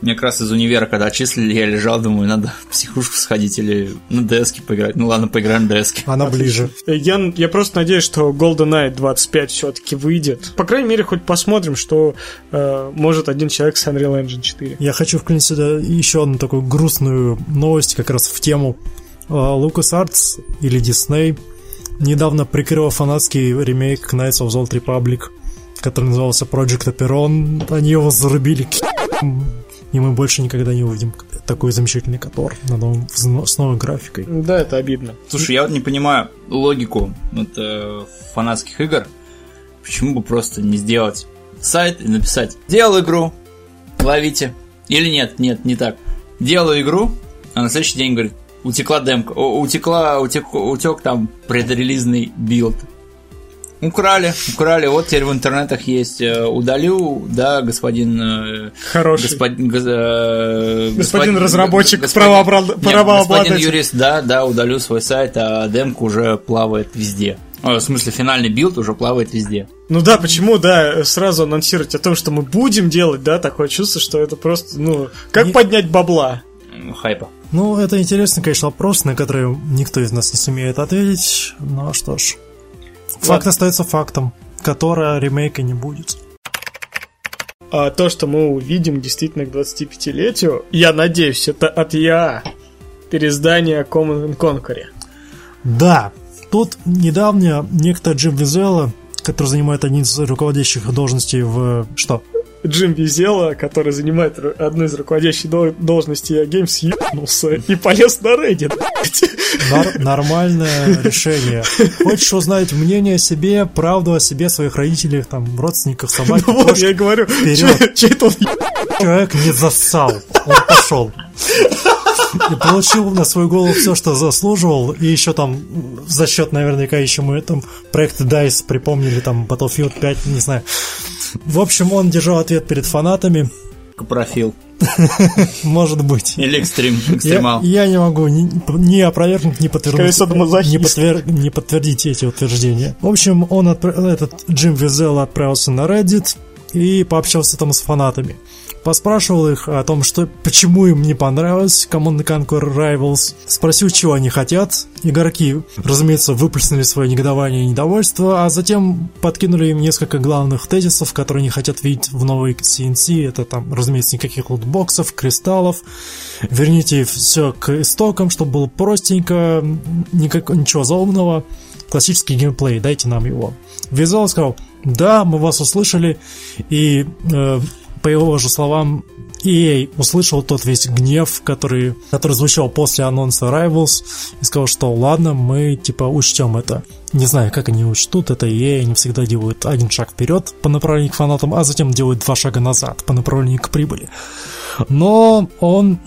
Мне как раз из универа, когда отчислили, я лежал, думаю, надо в психушку сходить или на DS поиграть. Ну ладно, поиграем на DS. Она ближе. Э, Я, я просто надеюсь, что GoldenEye 25 все-таки выйдет. По крайней мере, хоть посмотрим, что э, может один человек с Unreal Engine 4. Я хочу вклинить сюда еще одну такую грустную новость, как раз в тему. А, LucasArts или Disney недавно прикрыла фанатский ремейк Knights of the Old Republic, который назывался Project Aperon. Они его зарубили к и мы больше никогда не увидим такой замечательный Котор на новом, с новой графикой. Да, это обидно. Слушай, я вот не понимаю логику вот, э, фанатских игр. Почему бы просто не сделать сайт и написать «Делал игру, ловите». Или нет, нет, не так. Делаю игру, а на следующий день говорит утекла демка, утекла, утек, утек там предрелизный билд. Украли, украли, вот теперь в интернетах есть. э, Удалю, да, господин... э, Хороший. Господин, гос- э, Господин господ- разработчик, господин- правообладатель. Господин юрист, да, да, удалю свой сайт, а демка уже плавает везде. О, в смысле, финальный билд уже плавает везде. Ну да, почему, да, сразу анонсировать о том, что мы будем делать, да, такое чувство, что это просто, ну, как Не- поднять бабла? М, Хайпа. Ну, это интересный, конечно, вопрос, на который никто из нас не сумеет ответить. Ну что ж. Факт остается фактом, которого ремейка не будет. А то, что мы увидим действительно к 25-летию, я надеюсь, это от EA. Переиздание Common Conquer. Да, тут недавно некто Джим Визела, который занимает один из руководящих должностей в... Что? Джим Визела, который занимает одну из руководящих дол- должностей Games, ебнулся и полез на Reddit. Нар- нормальное решение. Хочешь узнать мнение о себе, правду о себе, своих родителях, там, родственниках, собак, Ну вот, я говорю, Вперед. че это он человек не зассал, он пошел. И получил на свою голову все, что заслуживал, и еще там за счет, наверняка, еще мы там проект DICE припомнили, там Battlefield 5, не знаю. В общем, он держал ответ перед фанатами, Профил. может быть. Или экстрим, Я, экстремал. я не могу ни, ни опровергнуть, ни подтвердить, не, подтвер- не подтвердить эти утверждения. В общем, он отпра- этот Джим Визел отправился на Reddit и пообщался там с фанатами. Поспрашивал их о том, что, почему им не понравилось Command Conquer Rivals. Спросил, чего они хотят. Игроки, разумеется, выплеснули свое негодование и недовольство, а затем подкинули им несколько главных тезисов, которые они хотят видеть в новой CNC. Это там, разумеется, никаких лутбоксов, кристаллов. Верните все к истокам, чтобы было простенько, никак, ничего заумного. Классический геймплей, дайте нам его. Визуал сказал, да, мы вас услышали, и э, по его же словам, EA услышал тот весь гнев, который, который звучал после анонса Rivals, и сказал, что ладно, мы типа учтем это. Не знаю, как они учтут, это EA, они всегда делают один шаг вперед по направлению к фанатам, а затем делают два шага назад по направлению к прибыли. Но он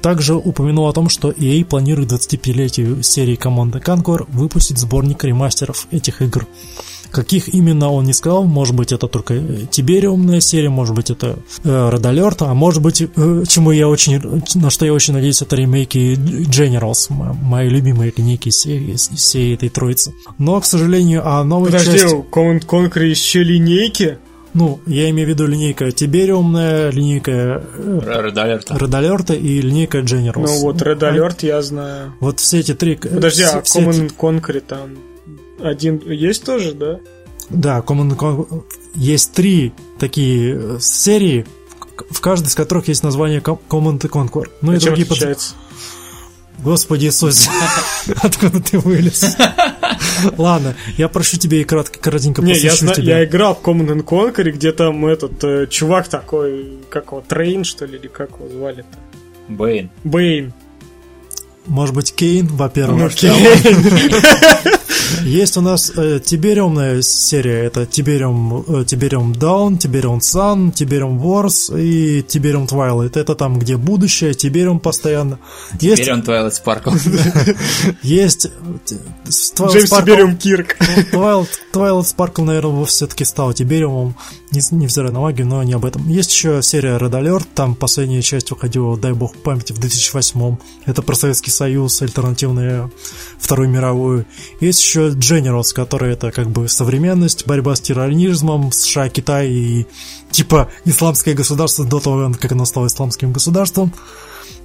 также упомянул о том, что EA планирует 25-летию серии команды Conquer выпустить сборник ремастеров этих игр. Каких именно он не сказал, может быть это только Тибериумная серия, может быть это э, а может быть, э, чему я очень, на что я очень надеюсь, это ремейки Generals, мои любимые линейки всей, всей этой троицы. Но, к сожалению, а новой Подожди, части... у Command Conquer еще линейки? Ну, я имею в виду линейка Тибериумная, линейка э, Red Alert. Red Alert и линейка Generals. Ну вот Red Alert я знаю. Вот все эти три... Подожди, все, а все Command эти- Conquer там один есть тоже, да? Да, Command Con- есть три такие э, серии, в- каждой из которых есть название Com- Command Conquer. Ну и А чем другие под- отличается? Господи Иисус, откуда ты вылез? Ладно, я прошу тебя и кратко, кратенько Не, я, зна- тебя. я играл в Command and Conquer, где там этот э, чувак такой, как его, Трейн, что ли, или как его звали-то? Бэйн. Бэйн. Может быть, Кейн, во-первых. Ну, окей. Есть у нас э, Тибериумная серия. Это Тибериум, э, Tiberian Dawn, Tiberian Sun, Tiberium Wars и Tiberian Twilight. Это там, где будущее, Тибериум постоянно. Есть, он Twilight Sparkle. есть э, Джеймс Тибериум Кирк. Twilight, Twilight Sparkle, наверное, все-таки стал Тибериумом, невзирая на магию, но не об этом. Есть еще серия Red Alert, там последняя часть выходила, дай бог памяти, в 2008 Это про Советский Союз, альтернативная Вторую мировую. Есть еще Generals, который это как бы современность, борьба с терроризмом, США, Китай и типа исламское государство до того, как оно стало исламским государством.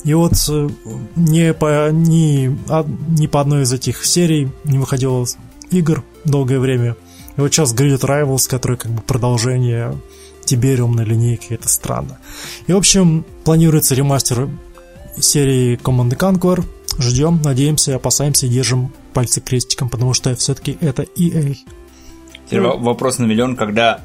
И вот э, ни по, ни, а- ни по одной из этих серий не выходило игр долгое время. И вот сейчас Grid Rivals, который как бы продолжение Тибериумной линейки, это странно. И, в общем, планируется ремастер серии Command Conquer. Ждем, надеемся, опасаемся и держим пальцы крестиком, потому что все-таки это EA. Теперь во- вопрос на миллион, когда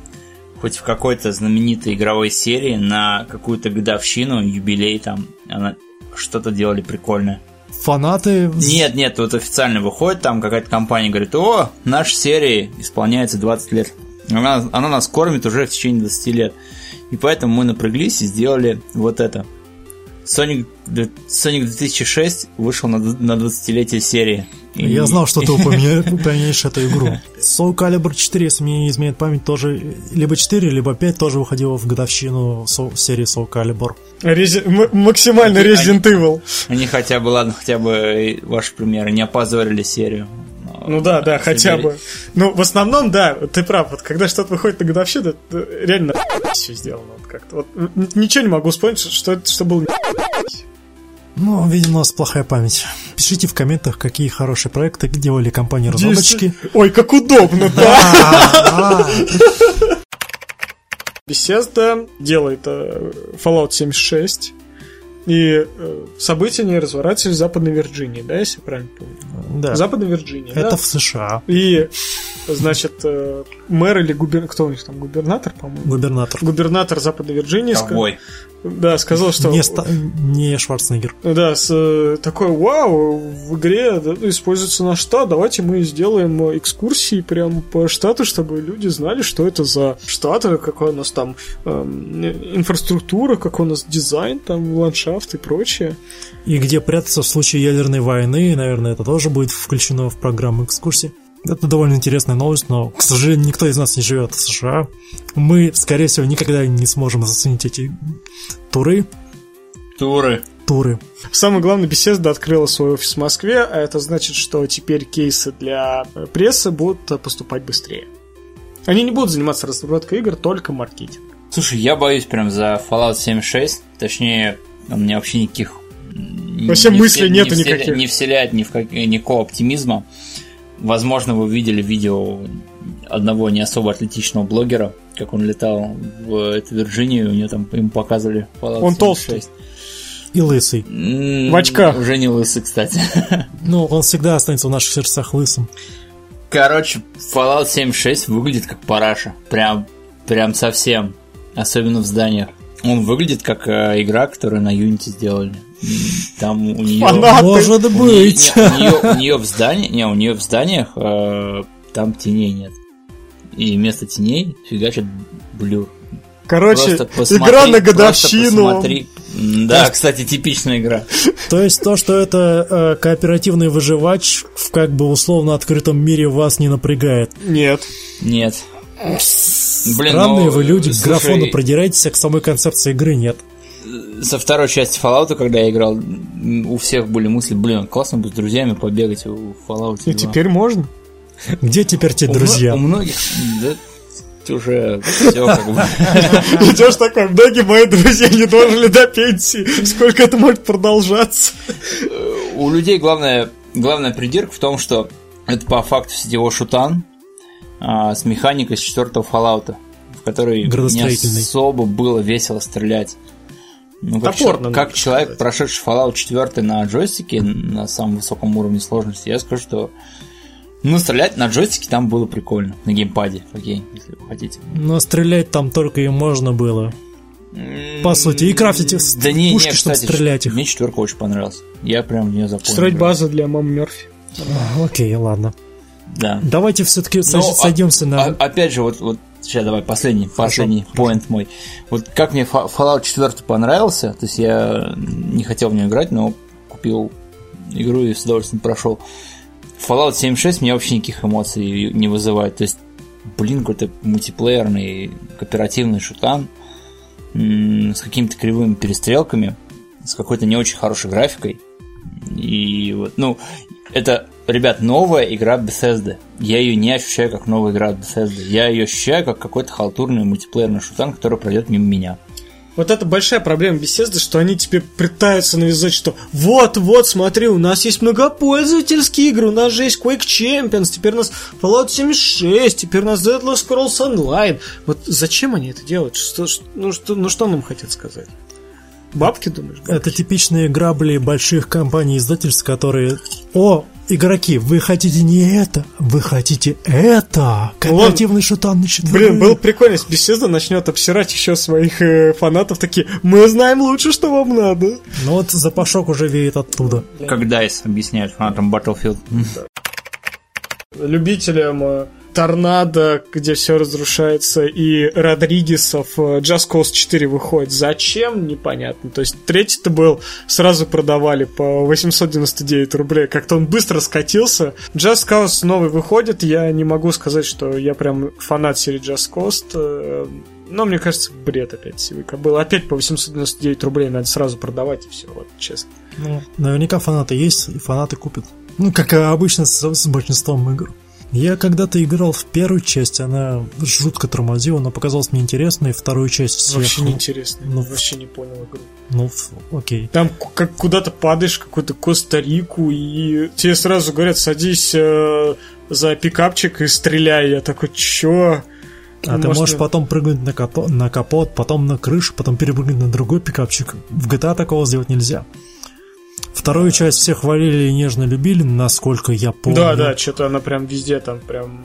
хоть в какой-то знаменитой игровой серии на какую-то годовщину, юбилей там, она что-то делали прикольное. Фанаты... Нет, нет, вот официально выходит, там какая-то компания говорит, о, нашей серии исполняется 20 лет. Она, она нас кормит уже в течение 20 лет. И поэтому мы напряглись и сделали вот это. Sonic, Sonic 2006 вышел на, на 20-летие серии. И- Я знал, что ты упомя- упомянешь эту игру. Soul Calibur 4, если мне не изменяет память, тоже либо 4, либо 5 тоже выходило в годовщину Soul- серии Soul Calibur. Рези- м- Максимально Они- Resident Evil. Они хотя бы, ладно, хотя бы ваши примеры не опозорили серию. Ну да, да, хотя бы. Ну, в основном, да, ты прав. Вот когда что-то выходит на годовщину, это реально все сделано. Вот как-то. Вот, ничего не могу вспомнить, что это что было Ну, видимо, у нас плохая память. Пишите в комментах, какие хорошие проекты делали компании-разработчики. Ой, как удобно, да. Bethesda делает э, Fallout 76, и э, события не разворачиваются в Западной Вирджинии, да, если я правильно помню? Да, Западная Вирджиния, да? это в США. И, значит, э, мэр или губернатор, кто у них там, губернатор, по-моему? Губернатор. Губернатор Западной Вирджинии Ковбой. Да, сказал, что... Не, ста- не Шварценеггер. Да, с э, такой, вау, в игре да, используется наш штат, давайте мы сделаем э, экскурсии прям по штату, чтобы люди знали, что это за штат, э, какая у нас там эм, инфраструктура, какой у нас дизайн, там, ландшафт и прочее. И где прятаться в случае ядерной войны, наверное, это тоже будет включено в программу экскурсий. Это довольно интересная новость, но, к сожалению, никто из нас не живет в США. Мы, скорее всего, никогда не сможем заценить эти туры. Туры. Туры. Самое главное, Bethesda открыла свой офис в Москве, а это значит, что теперь кейсы для э, прессы будут э, поступать быстрее. Они не будут заниматься разработкой игр, только маркетинг. Слушай, я боюсь прям за Fallout 76, точнее, у меня вообще никаких... Вообще не мыслей вселя- нету не вселя- никаких. Не вселяет ни в как- никакого оптимизма. Возможно, вы видели видео одного не особо атлетичного блогера, как он летал в эту Вирджинию, у него там ему показывали Fallout Он 76. толстый. И лысый. В очках. Уже не лысый, кстати. Ну, он всегда останется в наших сердцах лысым. Короче, Fallout 76 выглядит как параша. Прям, прям совсем. Особенно в зданиях. Он выглядит как э, игра, которую на Unity сделали. Там у нее... Фанат. А ты- Может У быть. нее, у нее в здании, не, у нее в зданиях э, там теней нет. И вместо теней фигачит блюр. Короче, посмотри- игра на годовщину. Да, кстати, типичная игра. То есть то, что это э, кооперативный выживач в как бы условно открытом мире вас не напрягает. Нет. Нет. Блин, Странные ну, вы люди, к слушай, графону продираетесь, а к самой концепции игры нет. Со второй части Fallout, когда я играл, у всех были мысли, блин, классно бы с друзьями побегать в Fallout 2. И теперь можно. Где теперь те У мно- друзья? У многих, да, уже все как бы. Идешь такой, многие мои друзья не дожили до пенсии. Сколько это может продолжаться? У людей главная, главная придирка в том, что это по факту сетевой шутан а, с механикой с четвертого Fallout, в которой не особо было весело стрелять. Ну, как, Топорно, как человек, сказать. прошедший Fallout 4 на джойстике на самом высоком уровне сложности, я скажу, что ну, стрелять на джойстике там было прикольно. На геймпаде, окей, если вы хотите. Но стрелять там только и можно было. По сути, и крафтить да не, пушки, не, чтобы кстати, стрелять их. Мне четверка очень понравилась. Я прям в нее запомнил. Строить базу для мамы Мерфи. А, Окей, ладно. Да. Давайте все-таки Ну, сойдемся а- на... а- опять же, вот, вот сейчас давай последний, последний поинт мой. Вот как мне Fa- Fallout 4 понравился, то есть я не хотел в нее играть, но купил игру и с удовольствием прошел. Fallout 76 мне вообще никаких эмоций не вызывает. То есть, блин, какой-то мультиплеерный кооперативный шутан с какими-то кривыми перестрелками, с какой-то не очень хорошей графикой. И вот, ну, это, ребят, новая игра Bethesda. Я ее не ощущаю как новая игра Bethesda. Я ее ощущаю как какой-то халтурный мультиплеерный шутан, который пройдет мимо меня. Вот это большая проблема Bethesda, что они тебе пытаются навязать, что вот, вот, смотри, у нас есть многопользовательские игры, у нас же есть Quake Champions, теперь у нас Fallout 76, теперь у нас Elder Scrolls Online. Вот зачем они это делают? Что- ну, что, ну что нам хотят сказать? Бабки, думаешь? бабки? Это типичные грабли больших компаний издательств, которые... О, игроки, вы хотите не это, вы хотите это. Кооперативный шутан на четверых. Блин, было прикольно, если Bethesda начнет обсирать еще своих э, фанатов, такие, мы знаем лучше, что вам надо. Ну вот запашок уже веет оттуда. Как DICE объясняют фанатам Battlefield. любителям Торнадо, где все разрушается, и Родригесов э, Just Cause 4 выходит. Зачем? Непонятно. То есть третий-то был, сразу продавали по 899 рублей. Как-то он быстро скатился. Just Cause новый выходит. Я не могу сказать, что я прям фанат серии Just Cause. э, Но мне кажется, бред опять Сивика был. Опять по 899 рублей надо сразу продавать и все, вот честно. Ну, наверняка фанаты есть, и фанаты купят. Ну, как обычно с, с большинством игр. Я когда-то играл в первую часть, она жутко тормозила, но показалась мне интересной, вторую часть всех... Вообще неинтересно. Ну, вообще не понял игру. Ну, окей. Там как куда-то падаешь, какую-то Коста-Рику, и тебе сразу говорят, садись э, за пикапчик и стреляй. Я такой, чё? А Ну, ты можешь потом прыгнуть на, капо- на капот, потом на крышу, потом перепрыгнуть на другой пикапчик. В GTA такого сделать нельзя. Вторую часть все хвалили и нежно любили, насколько я помню. Да, да, что-то она прям везде там, прям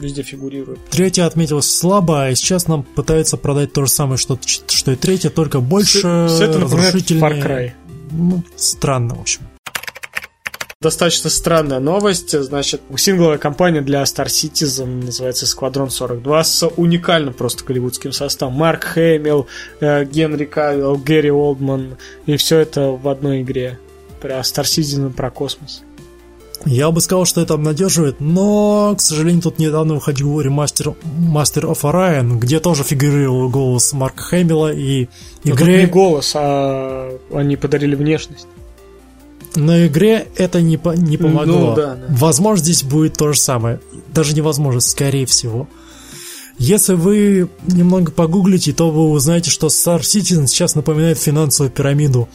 везде фигурирует. Третья отметилась слабо, а сейчас нам пытаются продать то же самое, что, что и третья, только больше Все это напоминает разрушительнее. Far Cry. Ну, странно, в общем. Достаточно странная новость. Значит, сингловая кампания для Star Citizen называется Squadron 42 с уникальным просто голливудским составом. Марк Хэмилл, э, Генри Кавилл, Гэри Олдман. И все это в одной игре. Про Star Citizen, про космос. Я бы сказал, что это обнадеживает, но, к сожалению, тут недавно выходил ремастер Master of Orion, где тоже фигурировал голос Марка Хэмилла и тут игре... не голос, а они подарили внешность. На игре это не, по- не помогло. Ну, да, да. Возможно, здесь будет то же самое. Даже невозможно, скорее всего. Если вы немного погуглите, то вы узнаете, что Star Citizen сейчас напоминает финансовую пирамиду.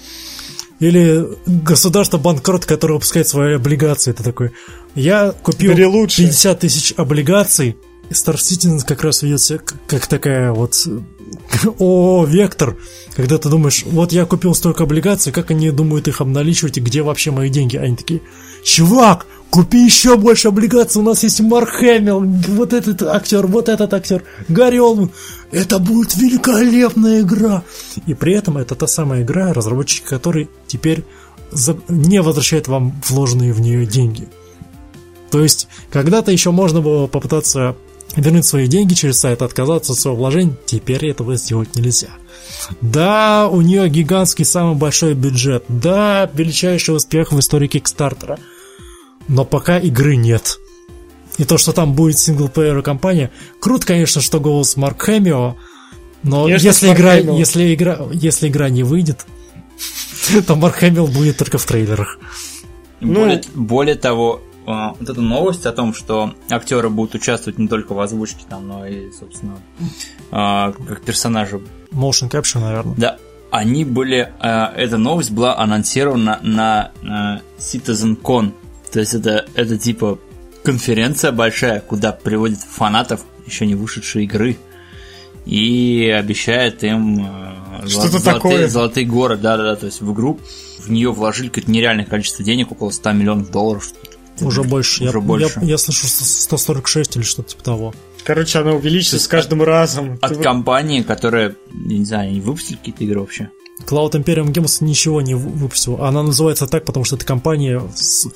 Или государство банкрот, которое выпускает свои облигации. Это такой. Я купил Бери лучше. 50 тысяч облигаций. и Star Citizen как раз ведется как, как такая вот о вектор, когда ты думаешь, вот я купил столько облигаций, как они думают их обналичивать и где вообще мои деньги? Они такие, чувак, купи еще больше облигаций, у нас есть Марк Хэмилл, вот этот актер, вот этот актер, Гарри Олман. Это будет великолепная игра. И при этом это та самая игра, разработчики которой теперь не возвращают вам вложенные в нее деньги. То есть, когда-то еще можно было попытаться вернуть свои деньги через сайт, отказаться от своего вложения, теперь этого сделать нельзя. Да, у нее гигантский самый большой бюджет, да, величайший успех в истории Кикстартера, но пока игры нет. И то, что там будет синглплеер компания, круто, конечно, что голос Марк Хэмио, но Конечно, если игра, Хэмилл. если игра, если игра не выйдет, то Марк Хэмилл будет только в трейлерах. Ну- более, более того, а, вот эта новость о том, что актеры будут участвовать не только в озвучке, там, но и, собственно, а, как персонажи. Motion capture, наверное. Да, они были. а, эта новость была анонсирована на CitizenCon. То есть это, это типа конференция большая, куда приводят фанатов еще не вышедшей игры. И обещает им а, Что-то золотые, такое. золотые горы, да-да-да, то есть в игру в нее вложили какое-то нереальное количество денег, около 100 миллионов долларов. Уже больше. Уже я, больше. Я, я слышу 146 или что-то типа того. Короче, она увеличится с каждым разом. От Ты- компании, которая, не знаю, не выпустили какие-то игры вообще. Cloud Imperium Games ничего не вы- выпустила. Она называется так, потому что это компания, с-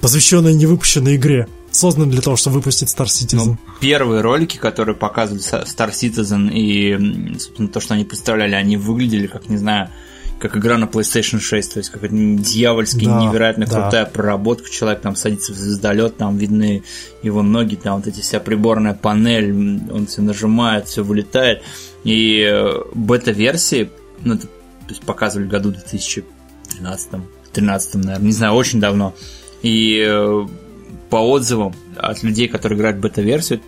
посвященная невыпущенной игре. Создана для того, чтобы выпустить Star Citizen. Ну, первые ролики, которые показывали Star Citizen и, собственно, то, что они представляли, они выглядели как, не знаю, как игра на PlayStation 6, то есть какая-то дьявольски Да, невероятно да. крутая проработка. Человек там садится в звездолет, там видны его ноги, там вот эти вся приборная панель, он все нажимает, все вылетает. И э, бета-версии, ну, это, то есть показывали в году 2013 13 наверное, не знаю, очень давно. И э, по отзывам от людей, которые играют в бета-версию,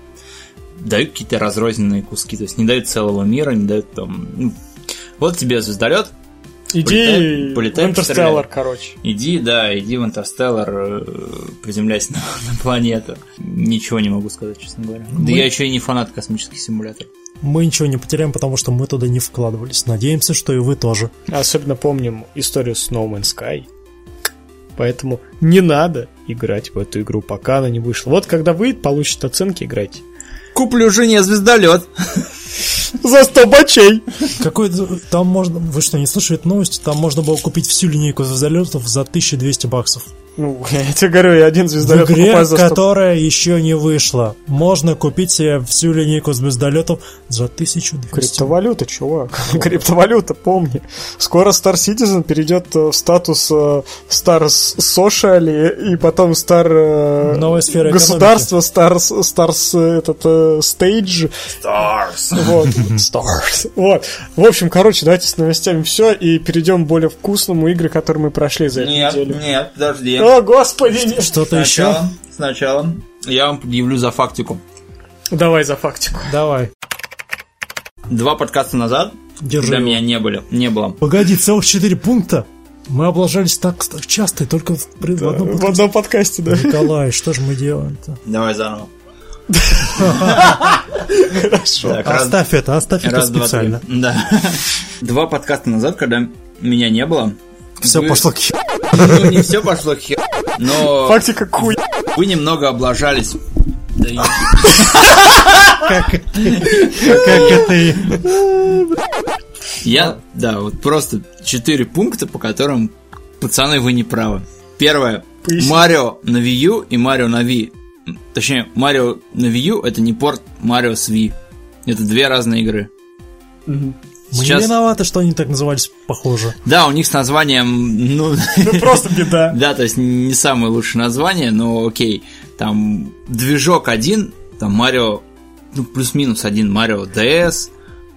дают какие-то разрозненные куски, то есть не дают целого мира, не дают там... ну, вот тебе звездолет, Иди Полетай- полетай, в Интерстеллар, короче. иди, да, иди в Интерстеллар, э, приземляйся на, на планету. Ничего не могу сказать, честно говоря. Да Мы- я еще и не фанат космических симуляторов. Мы ничего не потеряем, потому что мы туда не вкладывались. Надеемся, что и вы тоже. Особенно помним историю с No Man's Sky. Поэтому не надо играть в эту игру, пока она не вышла. Вот когда выйдет, получит оценки, играйте. Куплю жене звездолет. За 100 бачей! Какой там можно... Вы что, не слышали эту новость? Там можно было купить всю линейку звездолетов за 1200 баксов. Ну, я тебе говорю, я один В звездолет игре, покупаю за 100. которая еще не вышла. Можно купить себе всю линейку звездолетов за 1200. Криптовалюта, чувак. Криптовалюта, помни. Скоро Star Citizen перейдет э, в статус э, Star Social и потом Star э, Новая сфера государство, Star, Star с- этот Stage. Stars. Вот. Stars. Вот. В общем, короче, давайте с новостями все и перейдем к более вкусному игры, которые мы прошли за эту Нет, неделю. нет, подожди. О, господи! не- Что-то еще? Сначала, я вам предъявлю за фактику. Давай за фактику. Давай. Два подкаста назад, Держи когда его. меня не были, не было. Погоди, целых 4 пункта? Мы облажались так ст- часто, и только в, при- в одном В подкасте. одном подкасте, да. Николай, что же мы делаем-то? Давай заново. Хорошо. Оставь это, оставь это специально. Да. Два подкаста назад, когда меня не было. Все пошло к Ну, не все пошло хер, но Фактика хуй. вы немного облажались. Да и- Как это. Я, да, вот просто четыре пункта, по которым, пацаны, вы не правы. Первое. Марио на Wii U и Марио на Wii. Точнее, Марио на Wii U это не порт Марио с Wii. Это две разные игры. Сейчас- не виноваты, что они так назывались похоже. Да, у них с названием, ну, Ну просто беда. да, то есть не самое лучшее название, но окей. Там движок один, там Марио, ну, плюс-минус один, Марио DS,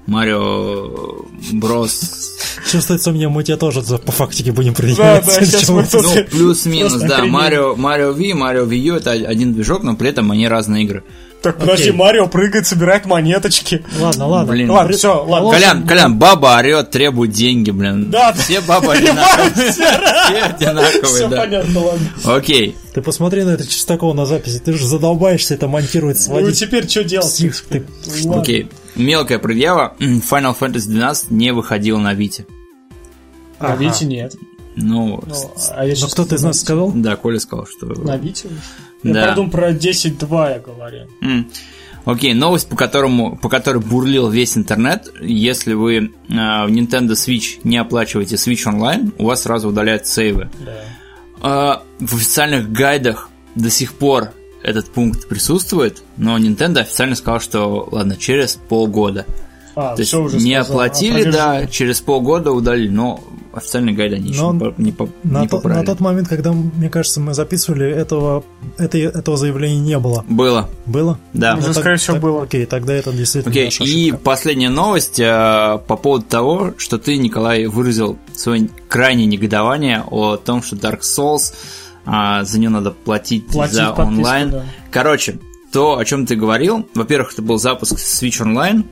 Марио Брос Чувствуется мне, мы тебя тоже по фактике будем Да, предъявлять. да, сейчас мы тут... Ну, плюс-минус, да. Марио, Марио Wii, Марио Wii U это один движок, но при этом они разные игры. Так, подожди, Окей. Марио прыгает, собирает монеточки. Ладно, ладно. Блин. Ладно, все, ладно. Колян, Колян, баба орет, требует деньги, блин. Да, Все бабы одинаковые. Все одинаковые, Все да. понятно, ладно. Окей. Ты посмотри на это Чистакова на записи, ты же задолбаешься это монтировать, Ну сводить. теперь что делать? Окей. Мелкая предъява. Final Fantasy 12 не выходил на Вите. На. Вите нет. Ну, Ну, а я Но щас кто-то из нас сказал? да, Коля сказал, что... На Вите? Я Да. подумал про 10.2 я говорю. Окей, новость, по, которому, по которой бурлил весь интернет. Если вы э, в Nintendo Switch не оплачиваете Switch Online, у вас сразу удаляют сейвы. Да. Э, в официальных гайдах до сих пор этот пункт присутствует, но Nintendo официально сказал, что ладно, через полгода. А, То есть не сказал. оплатили, А, да, через полгода удалили, но официальный гайд они еще не, по- не, по- На, не то- поправили. на тот момент, когда, мне кажется, мы записывали, этого, это, этого заявления не было. Было, Было? да. Уже, Ну, так- скорее всего, так- было. Окей, тогда это действительно Окей, наша и последняя новость э, по поводу того, что ты, Николай, выразил свое крайнее негодование о том, что Dark Souls, а, за нее надо платить, Платить за подписку, онлайн. да. Короче, то, о чем ты говорил, во-первых, это был запуск Switch Online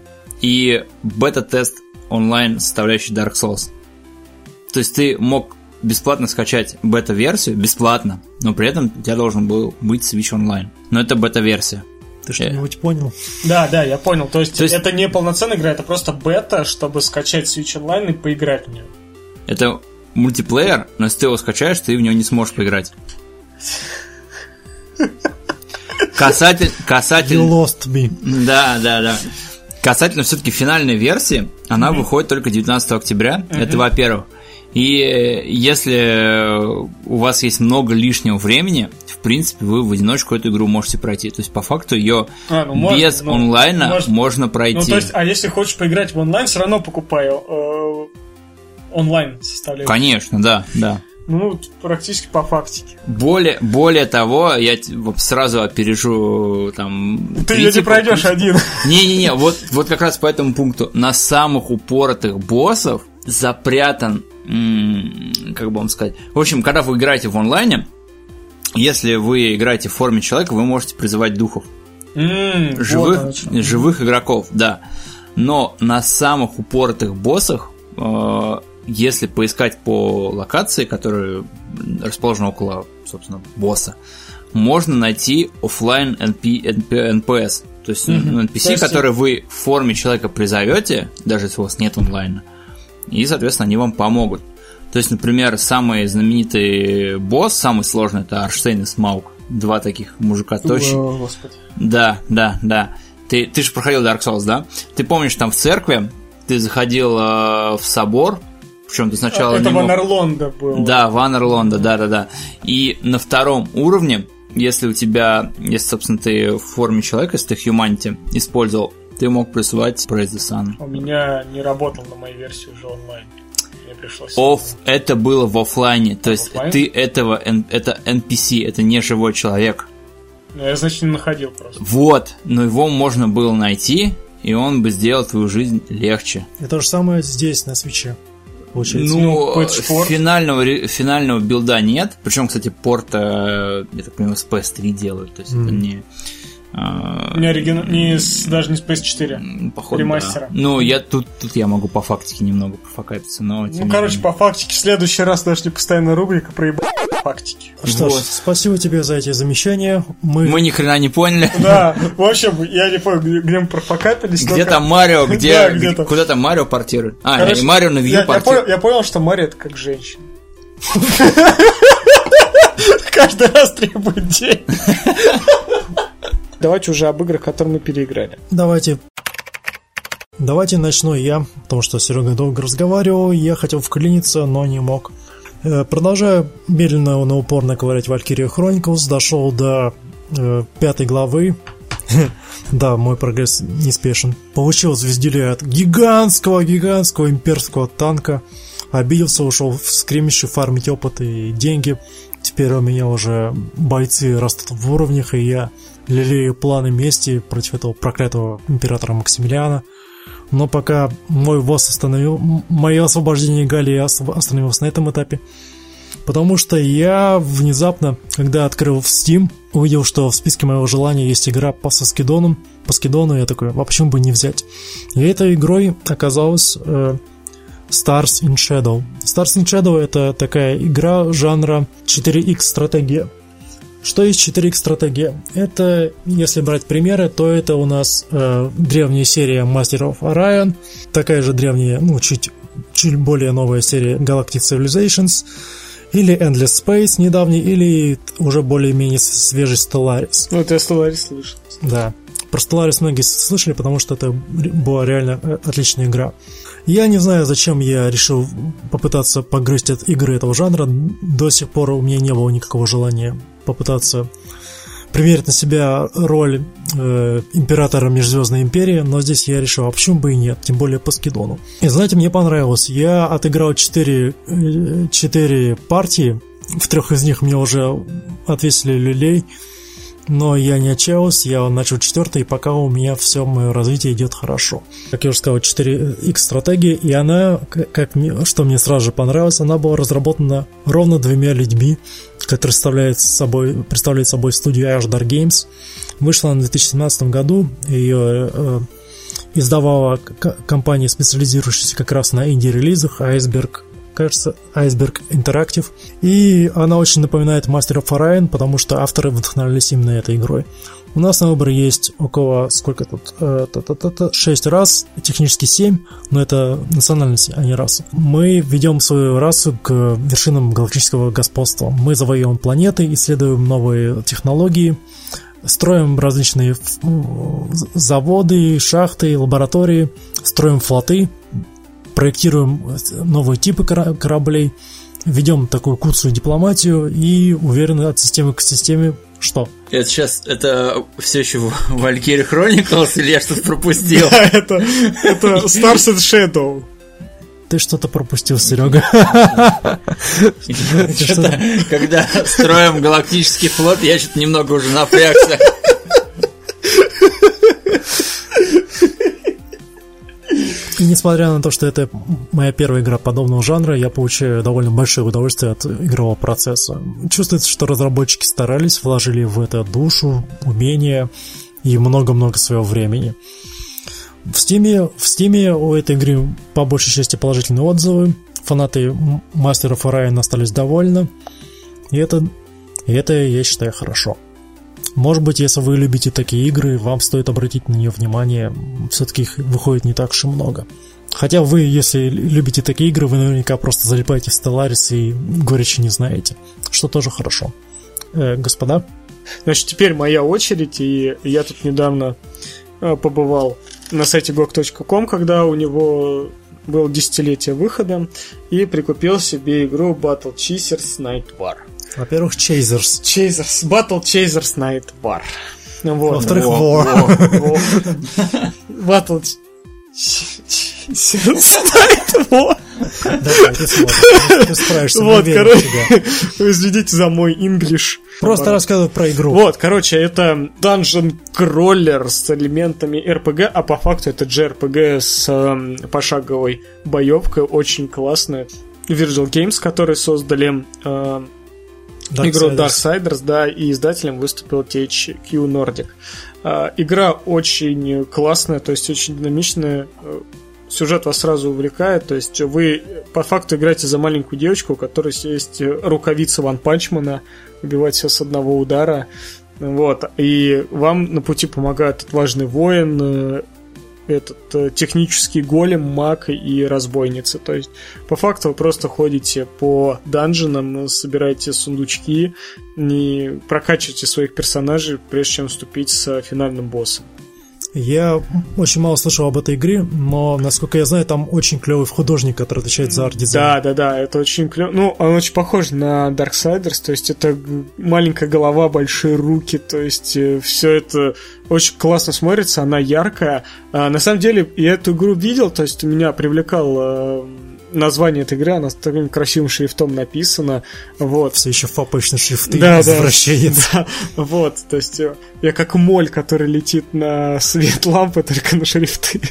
и бета-тест онлайн составляющий Dark Souls. То есть ты мог бесплатно скачать бета-версию, бесплатно, но при этом у тебя должен был быть Switch Online. Но это бета-версия. Ты что-нибудь понял? Да, да, я понял. То есть, То есть- это не полноценная игра, это просто бета, чтобы скачать Switch Online и поиграть в нее. Это мультиплеер, но если ты его скачаешь, ты в него не сможешь поиграть. Касатель, You касатель, lost me. да, да, да. Касательно все-таки финальной версии, она выходит только 19 октября. Это во-первых. И э, если у вас есть много лишнего времени, в принципе, вы в одиночку эту игру можете пройти. То есть, по факту, ее А, ну, можно, без ну, онлайна может- можно пройти. Ну, то есть, а если хочешь поиграть в онлайн, все равно покупаю э, онлайн составляющую. Конечно, да, да. Ну, практически по фактике. Более, более того, я вот сразу опережу там... Ты ее не пройдешь пункт. один. Не-не-не, вот, вот как раз по этому пункту. На самых упоротых боссов запрятан, как бы вам сказать... В общем, когда вы играете в онлайне, если вы играете в форме человека, вы можете призывать духов. Вот Живых, чё. живых игроков, да. Но на самых упоротых боссах, э, если поискать по локации, которая расположена около, собственно, босса, можно найти офлайн NP, NP, NPS. То есть ну, То NPC, есть- который вы в форме человека призовете, даже если у вас нет онлайна, и, соответственно, они вам помогут. То есть, например, самый знаменитый босс, самый сложный, это Арштейн и Смаук. Два таких мужика тощих. О, Господи. Да, да, да. Ты, ты же проходил Dark Souls, да? Ты помнишь, там в церкви ты заходил э, в собор, причем ты сначала Это мог- В Anor Londo было. Да, в Anor Londo, да, да, да. И на втором уровне, если у тебя, если, собственно, ты в форме человека, если ты Humanity использовал, ты мог призывать Praise the Sun. У меня не работал на моей версии уже онлайн. Мне пришлось... Оф, это было в офлайне, то есть оффлайн? ты этого, это NPC, это не живой человек. Ну, я, значит, не находил просто. Вот, но его можно было найти, и он бы сделал твою жизнь легче. И то же самое здесь, на свече. Получается. Ну, Ну, пэтч-порт. финального, финального билда нет. Причем, кстати, порт, э, я так понимаю, с PS3 делают. То есть это Мгм. не... э, Не оригинал... Не с... Даже не с PS4. м, походу, ремастера. да. Ну, я тут, тут я могу по фактике немного пофакапиться, но... Ну, не короче, менее. по фактике, в следующий раз даже постоянная рубрика про еб... фактики. Что ж, вот. спасибо тебе за эти замечания. Мы, Мы ни хрена не поняли. Да, в общем, я не понял, где, мы профокапились. Где там Марио, где, куда там Марио портирует? А, Марио на я портирует. понял, я понял, что Мария это как женщина. Каждый раз требует денег. Давайте уже об играх, которые мы переиграли. Давайте Давайте начну я, потому что Серега долго разговаривал, я хотел вклиниться, но не мог. Э, Продолжаю медленно, но упорно ковырять Valkyria Chronicles, дошел до э, пятой главы. Да, мой прогресс неспешен. Получил звездюлей от гигантского, гигантского имперского танка. Обиделся, ушел в скримиши фармить опыт и деньги. Теперь у меня уже бойцы растут в уровнях, и я лелею планы мести против этого проклятого императора Максимилиана. Но пока мой босс остановил, мое освобождение Галии остановилось на этом этапе. Потому что я внезапно, когда открыл в Steam, увидел, что в списке моего желания есть игра по Соскидону. По Скидону я такой, а почему бы не взять? И этой игрой оказалась э, Stars in Shadow. Stars in Shadow это такая игра жанра 4X стратегия. Что есть 4X стратегия? Это, если брать примеры, то это у нас э, древняя серия Master of Orion, такая же древняя, ну, чуть, чуть более новая серия Galactic Civilizations, или Endless Space недавний, или уже более-менее свежий Stellaris. Ну, это я Stellaris слышал. Да. Про Stellaris многие слышали, потому что это была реально э, отличная игра. Я не знаю, зачем я решил попытаться погрызть от игры этого жанра. До сих пор у меня не было никакого желания попытаться примерить на себя роль э, императора Межзвездной империи, но здесь я решил, а почему бы и нет, тем более по скидону. И знаете, мне понравилось. Я отыграл 4, 4 э, партии, в трех из них мне уже отвесили люлей, но я не отчаялся, я начал четвертый, и пока у меня все мое развитие идет хорошо. Как я уже сказал, 4X стратегия, и она, как что мне сразу же понравилось, она была разработана ровно двумя людьми, которые представляют собой, представляет собой студию Ashdar Games. Вышла она в 2017 году, ее э, издавала компания, специализирующаяся как раз на инди-релизах, Iceberg кажется, Iceberg Interactive. И она очень напоминает Master of Orion, потому что авторы вдохновлялись именно этой игрой. У нас на выбор есть около, сколько тут, э, 6 раз, технически 7, но это национальности, а не расы. Мы ведем свою расу к вершинам галактического господства. Мы завоевываем планеты, исследуем новые технологии, строим различные заводы, шахты, лаборатории, строим флоты, проектируем новые типы кораблей, ведем такую курсовую дипломатию и уверены от системы к системе что? Это сейчас, это все еще Valkyrie Chronicles или я что-то пропустил? Да, это, это Stars and Shadow. Ты что-то пропустил, Серега. Когда строим галактический флот, я что-то немного уже напрягся. Несмотря на то, что это моя первая игра подобного жанра, я получаю довольно большое удовольствие от игрового процесса. Чувствуется, что разработчики старались, вложили в это душу, умения и много-много своего времени. В Steam, в Steam у этой игры по большей части положительные отзывы. Фанаты Мастеров Orion остались довольны. И это, и это, я считаю, хорошо. Может быть, если вы любите такие игры, вам стоит обратить на нее внимание. Все-таки их выходит не так уж и много. Хотя вы, если любите такие игры, вы наверняка просто залипаете в Stellaris и горечи не знаете, что тоже хорошо. Э, господа? Значит, теперь моя очередь, и я тут недавно э, побывал на сайте gog.com, когда у него было десятилетие выхода, и прикупил себе игру Battle Chasers Night War. Во-первых, Chasers. Chasers. Battle Chasers Night War. Вот. Во-вторых, War. Battle Chasers Night War. Давай, ты Ты справишься, Вот, короче, извините за мой инглиш. Просто рассказывай про игру. Вот, короче, это Dungeon Crawler с элементами RPG, а по факту это JRPG с э, пошаговой боевкой, очень классная. Virtual Games, которые создали э, Dark игру Darksiders, да, и издателем выступил THQ Nordic. А, игра очень классная, то есть очень динамичная, э, сюжет вас сразу увлекает, то есть вы по факту играете за маленькую девочку, у которой есть рукавица Ван Панчмана, убивать все с одного удара, вот, и вам на пути помогает отважный воин, э, этот э, технический голем, маг и разбойница. То есть, по факту вы просто ходите по данженам, собираете сундучки, не прокачиваете своих персонажей, прежде чем вступить с финальным боссом. Я очень мало слышал об этой игре, но, насколько я знаю, там очень клевый художник, который отвечает за арт-дизайн. Да, да, да, это очень клево. Ну, он очень похож на Darksiders, то есть это маленькая голова, большие руки, то есть э, все это очень классно смотрится, она яркая. А, на самом деле, я эту игру видел, то есть меня привлекал э, название этой игры, она с таким красивым шрифтом написана, вот. Все еще фапочные шрифты, Да, да. Да, вот, то есть э, я как моль, который летит на свет лампы, только на шрифты.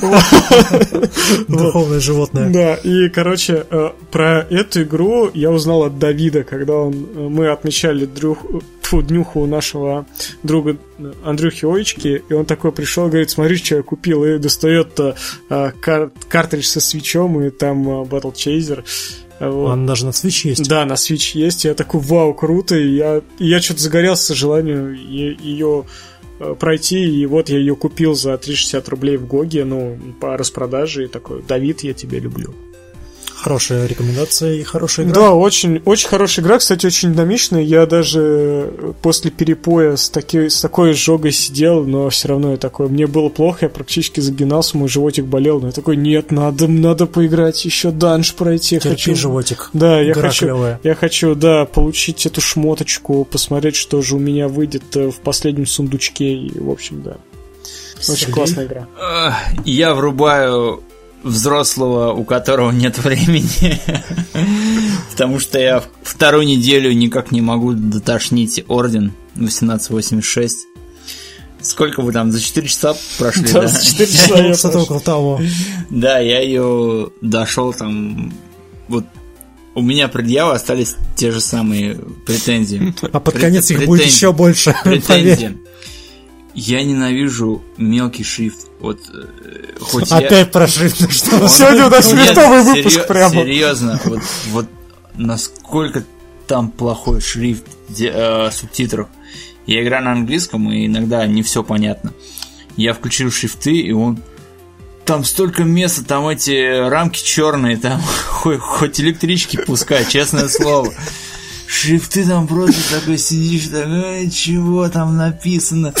Духовное животное. Да, и, короче, э, про эту игру я узнал от Давида, когда он, э, мы отмечали дрюх, тьфу, днюху у нашего друга Андрюхи Оечки, и он такой пришел, говорит, смотри, что я купил, и достает кар- картридж со свечом, и там э, Battle Chaser. Вот. Он даже на свече есть. Да, на Switch есть. Я такой, вау, круто. И я, и я что-то загорелся желанию ее э, пройти, и вот я ее купил за 360 рублей в Гоге, ну, по распродаже, и такой, Давид, я тебя люблю. Хорошая рекомендация и хорошая игра. Да, очень, очень хорошая игра, кстати, очень динамичная. Я даже после перепоя с, таки, с такой изжогой сидел, но все равно я такой, мне было плохо, я практически загинался, мой животик болел, но я такой, нет, надо, надо поиграть, еще данж пройти. Терпи, хочу... животик. Да, я Игра хочу, клевая. я хочу, да, получить эту шмоточку, посмотреть, что же у меня выйдет э, в последнем сундучке, и, в общем, да. Очень Сергей? классная игра. Эх, Я врубаю взрослого, у которого нет времени. Потому что я вторую неделю никак не могу дотошнить орден 1886. Сколько вы там, за 4 часа прошли, Да, да? за 4 часа я прошел. около того. Да, я ее дошел там. Вот у меня предъявы остались те же самые претензии. А под конец их будет еще больше. Претензии. Я ненавижу мелкий шрифт. Вот э, хоть я- Опять про шрифт. ну что? Сегодня у нас шрифтовый выпуск серьё- прямо. Серьезно, вот, вот насколько там плохой шрифт э, субтитров. Я играю на английском, и иногда не все понятно. Я включил шрифты, и он... Там столько места, там эти рамки черные, там хоть, хоть электрички пускай, честное слово. Шрифты там просто такой сидишь, такой, «Эй, чего там написано?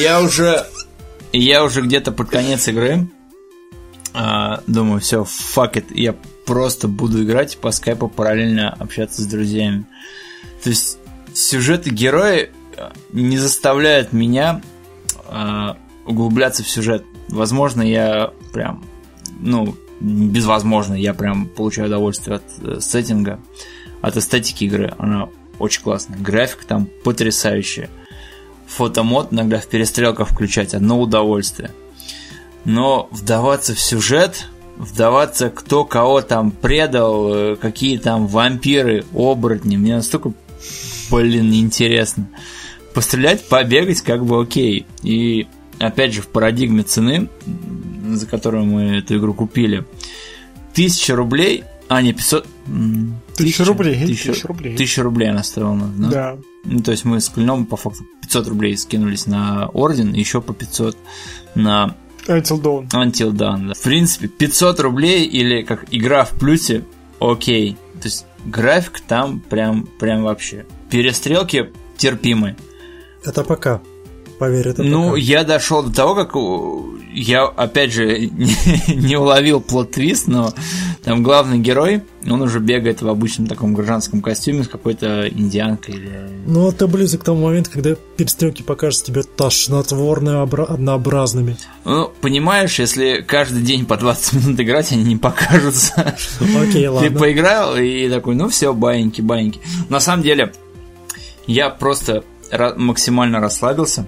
Я уже, я уже где-то под конец игры а, думаю, все, fuck it, я просто буду играть по скайпу параллельно общаться с друзьями. То есть сюжеты герои э, не заставляют меня а, углубляться в сюжет. Возможно, я прям, ну, безвозможно, я прям получаю удовольствие от э, сеттинга, от эстетики игры. Она очень классная. Графика там потрясающая. Фотомод иногда в перестрелках включать одно удовольствие. Но вдаваться в сюжет, вдаваться кто кого там предал, э, какие там вампиры, оборотни, мне настолько, блин, неинтересно. Пострелять, побегать, как бы окей. И опять же в парадигме цены, за которую мы эту игру купили, тысяча рублей, а не 500... Тысяча рублей, Тысяча, тысяча рублей. тысяча рублей она стоила, да? Да. Ну, то есть мы с Клином по факту 500 рублей скинулись на Орден, еще по 500 на Until Dawn. Until Dawn. да. В принципе, 500 рублей или как игра в плюсе, окей. То есть график там прям, прям вообще. Перестрелки терпимы. Это пока. Поверь, это ну, пока. я дошел до того, как я, опять же, не, не уловил плод-твист, но там главный герой, он уже бегает в обычном таком гражданском костюме с какой-то индианкой или Ну, ты близок к тому моменту, когда перестрелки покажутся тебе тошнотворно обра- однообразными. Ну, понимаешь, если каждый день по 20 минут играть, они не покажутся. Окей, Ты ладно. поиграл и такой, ну все, баиньки, баиньки. На самом деле, я просто максимально расслабился,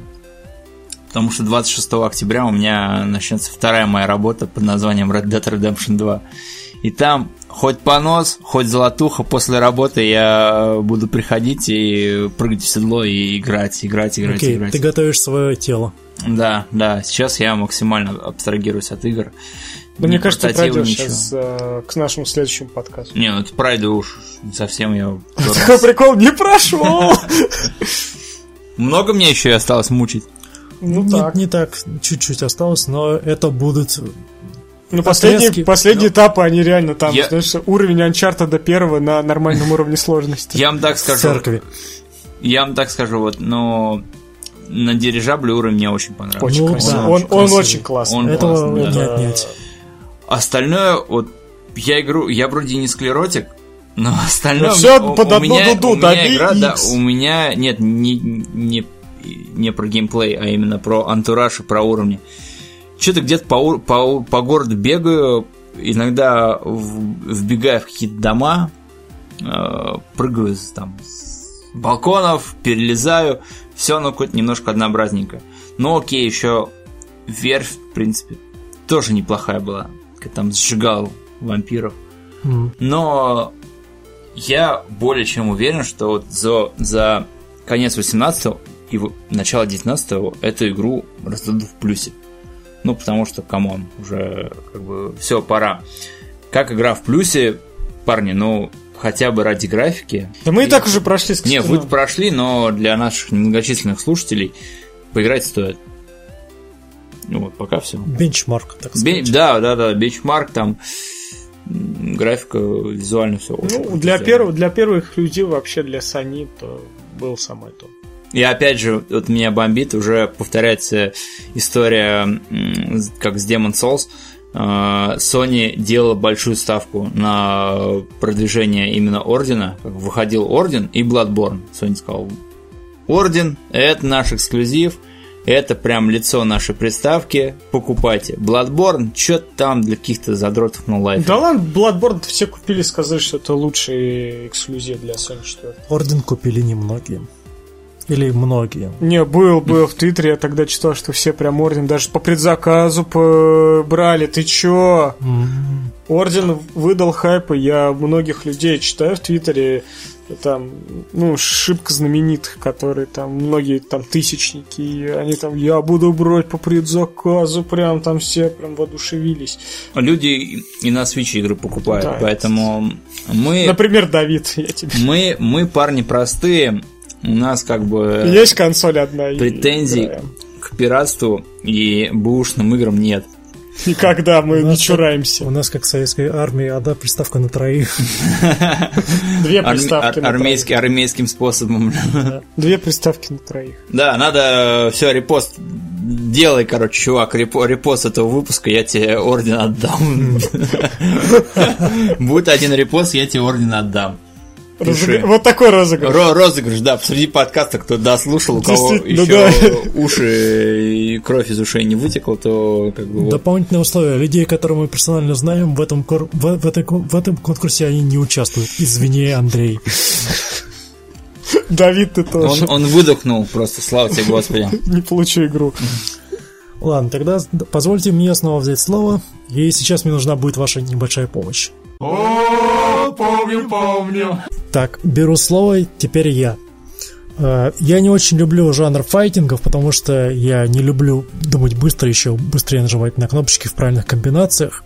потому что 26 октября у меня начнется вторая моя работа под названием Red Dead Redemption 2. И там хоть понос, хоть золотуха, после работы я буду приходить и прыгать в седло и играть, играть, играть, Окей, играть. ты готовишь свое тело. Да, да, сейчас я максимально абстрагируюсь от игр. Да мне кажется, ты пройдешь сейчас э, к нашему следующему подкасту. Не, ну это пройду уж совсем я... Такой прикол, не прошел! Много мне еще и осталось мучить. Ну не, так. не так, чуть-чуть осталось, но это будут... Ну, последние, Отрезки. последние этапы, они реально там, Я- знаешь, уровень Uncharted до первого на нормальном уровне сложности. Я вам так в скажу. церкви. Я вам так скажу, вот, но на дирижабле уровень мне очень понравился. Очень Ну, красиво. да, он, очень он красивый. очень классный. Он Этого классный, не да. отнять. Остальное, вот, я игру, я вроде не склеротик, но остальное... Ну, всё у- под у одну меня- дуду, у меня дави игра, да, у меня, нет, не, не, не про геймплей, а именно про антураж и про уровни. Что-то где-то по, по, по городу бегаю, иногда в- вбегаю в какие-то дома, э, прыгаю там с балконов, перелезаю, все ну хоть немножко однообразненько. Но окей, еще верфь, в принципе, тоже неплохая была. Когда там сжигал вампиров. Но я более чем уверен, что вот за, за конец 18 и начало 19 эту игру раздадут в плюсе. Ну, потому что, come on, уже как бы все, пора. Как игра в плюсе, парни, ну, хотя бы ради графики. Да мы и так уже прошли с Не, вы прошли, но для наших немногочисленных слушателей поиграть стоит. Ну вот, пока все. Бенчмарк, так сказать. да, да, да, бенчмарк там, графика, визуально все. Ну, для, первого, для первых людей вообще для Sony то был самое то. И опять же, вот меня бомбит, уже повторяется история, как с Demon Souls. Э, Sony делала большую ставку на продвижение именно Ордена. Как Выходил Орден и Bloodborne. Sony сказал, Орден – это наш эксклюзив, это прям лицо нашей приставки, покупайте. Bloodborne, что там для каких-то задротов на лайфе. Да ладно, Bloodborne все купили, сказали, что это лучший эксклюзив для Sony 4. Орден купили немногие. Или многие. Не, был, был в Твиттере, я тогда читал, что все прям Орден даже по предзаказу брали. Ты чё? М. Орден выдал хайп, и я многих людей читаю в Твиттере, там, ну, шибко знаменитых, которые там, многие там тысячники, и они там, я буду брать по предзаказу, прям там все прям воодушевились. Люди и- на Switch игры покупают, Да, поэтому мы... Например, Давид, я тебе... Мы, мы парни простые, у нас как бы Есть консоль одна. и претензий играем. к пиратству и бэушным играм нет. Никогда мы не чураемся. У нас, как в советской армии, одна приставка на троих. Две приставки на армейский- армейским способом. Две приставки на троих. Да, надо все, репост делай, короче, чувак, репо- репост этого выпуска, я тебе орден отдам. Будет один репост, я тебе орден отдам. Пиши. Разыгр- Вот такой розыгрыш. Ро- розыгрыш, да, посреди подкаста, кто дослушал, у кого еще да. уши и кровь из ушей не вытекла, то как бы. Дополнительное условие. Людей, которые мы персонально знаем, в этом, кор- в, в этой в этом конкурсе они не участвуют. Извини, Андрей. Давид, ты тоже. Он, он выдохнул просто, слава тебе, Господи. Не получу игру. Ладно, тогда позвольте мне снова взять слово. И сейчас мне нужна будет ваша небольшая помощь. Помню, помню. Так, беру слово, теперь я. Э, Я не очень люблю жанр файтингов, потому что я не люблю думать быстро, еще быстрее нажимать на кнопочки в правильных комбинациях.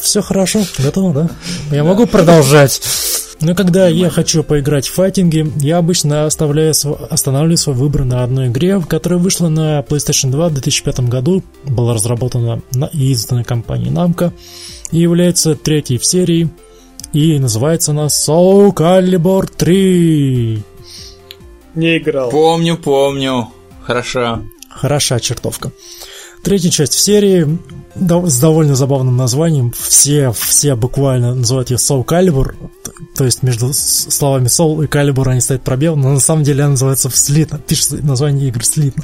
Все хорошо, готово, да? Я могу продолжать. Но когда я хочу поиграть в файтинги, я обычно оставляю, останавливаю свой выбор на одной игре, которая вышла на PlayStation 2 в 2005 году, была разработана на- и издана компанией Namco, и является третьей в серии, и называется она Soul Calibur 3. Не играл. Помню, помню. Хорошо. Хороша чертовка. Третья часть в серии с довольно забавным названием. Все, все буквально называют ее Soul Calibur. То есть между словами Soul и Calibur они стоят пробел, но на самом деле она называется слитно. Пишется название игры слитно.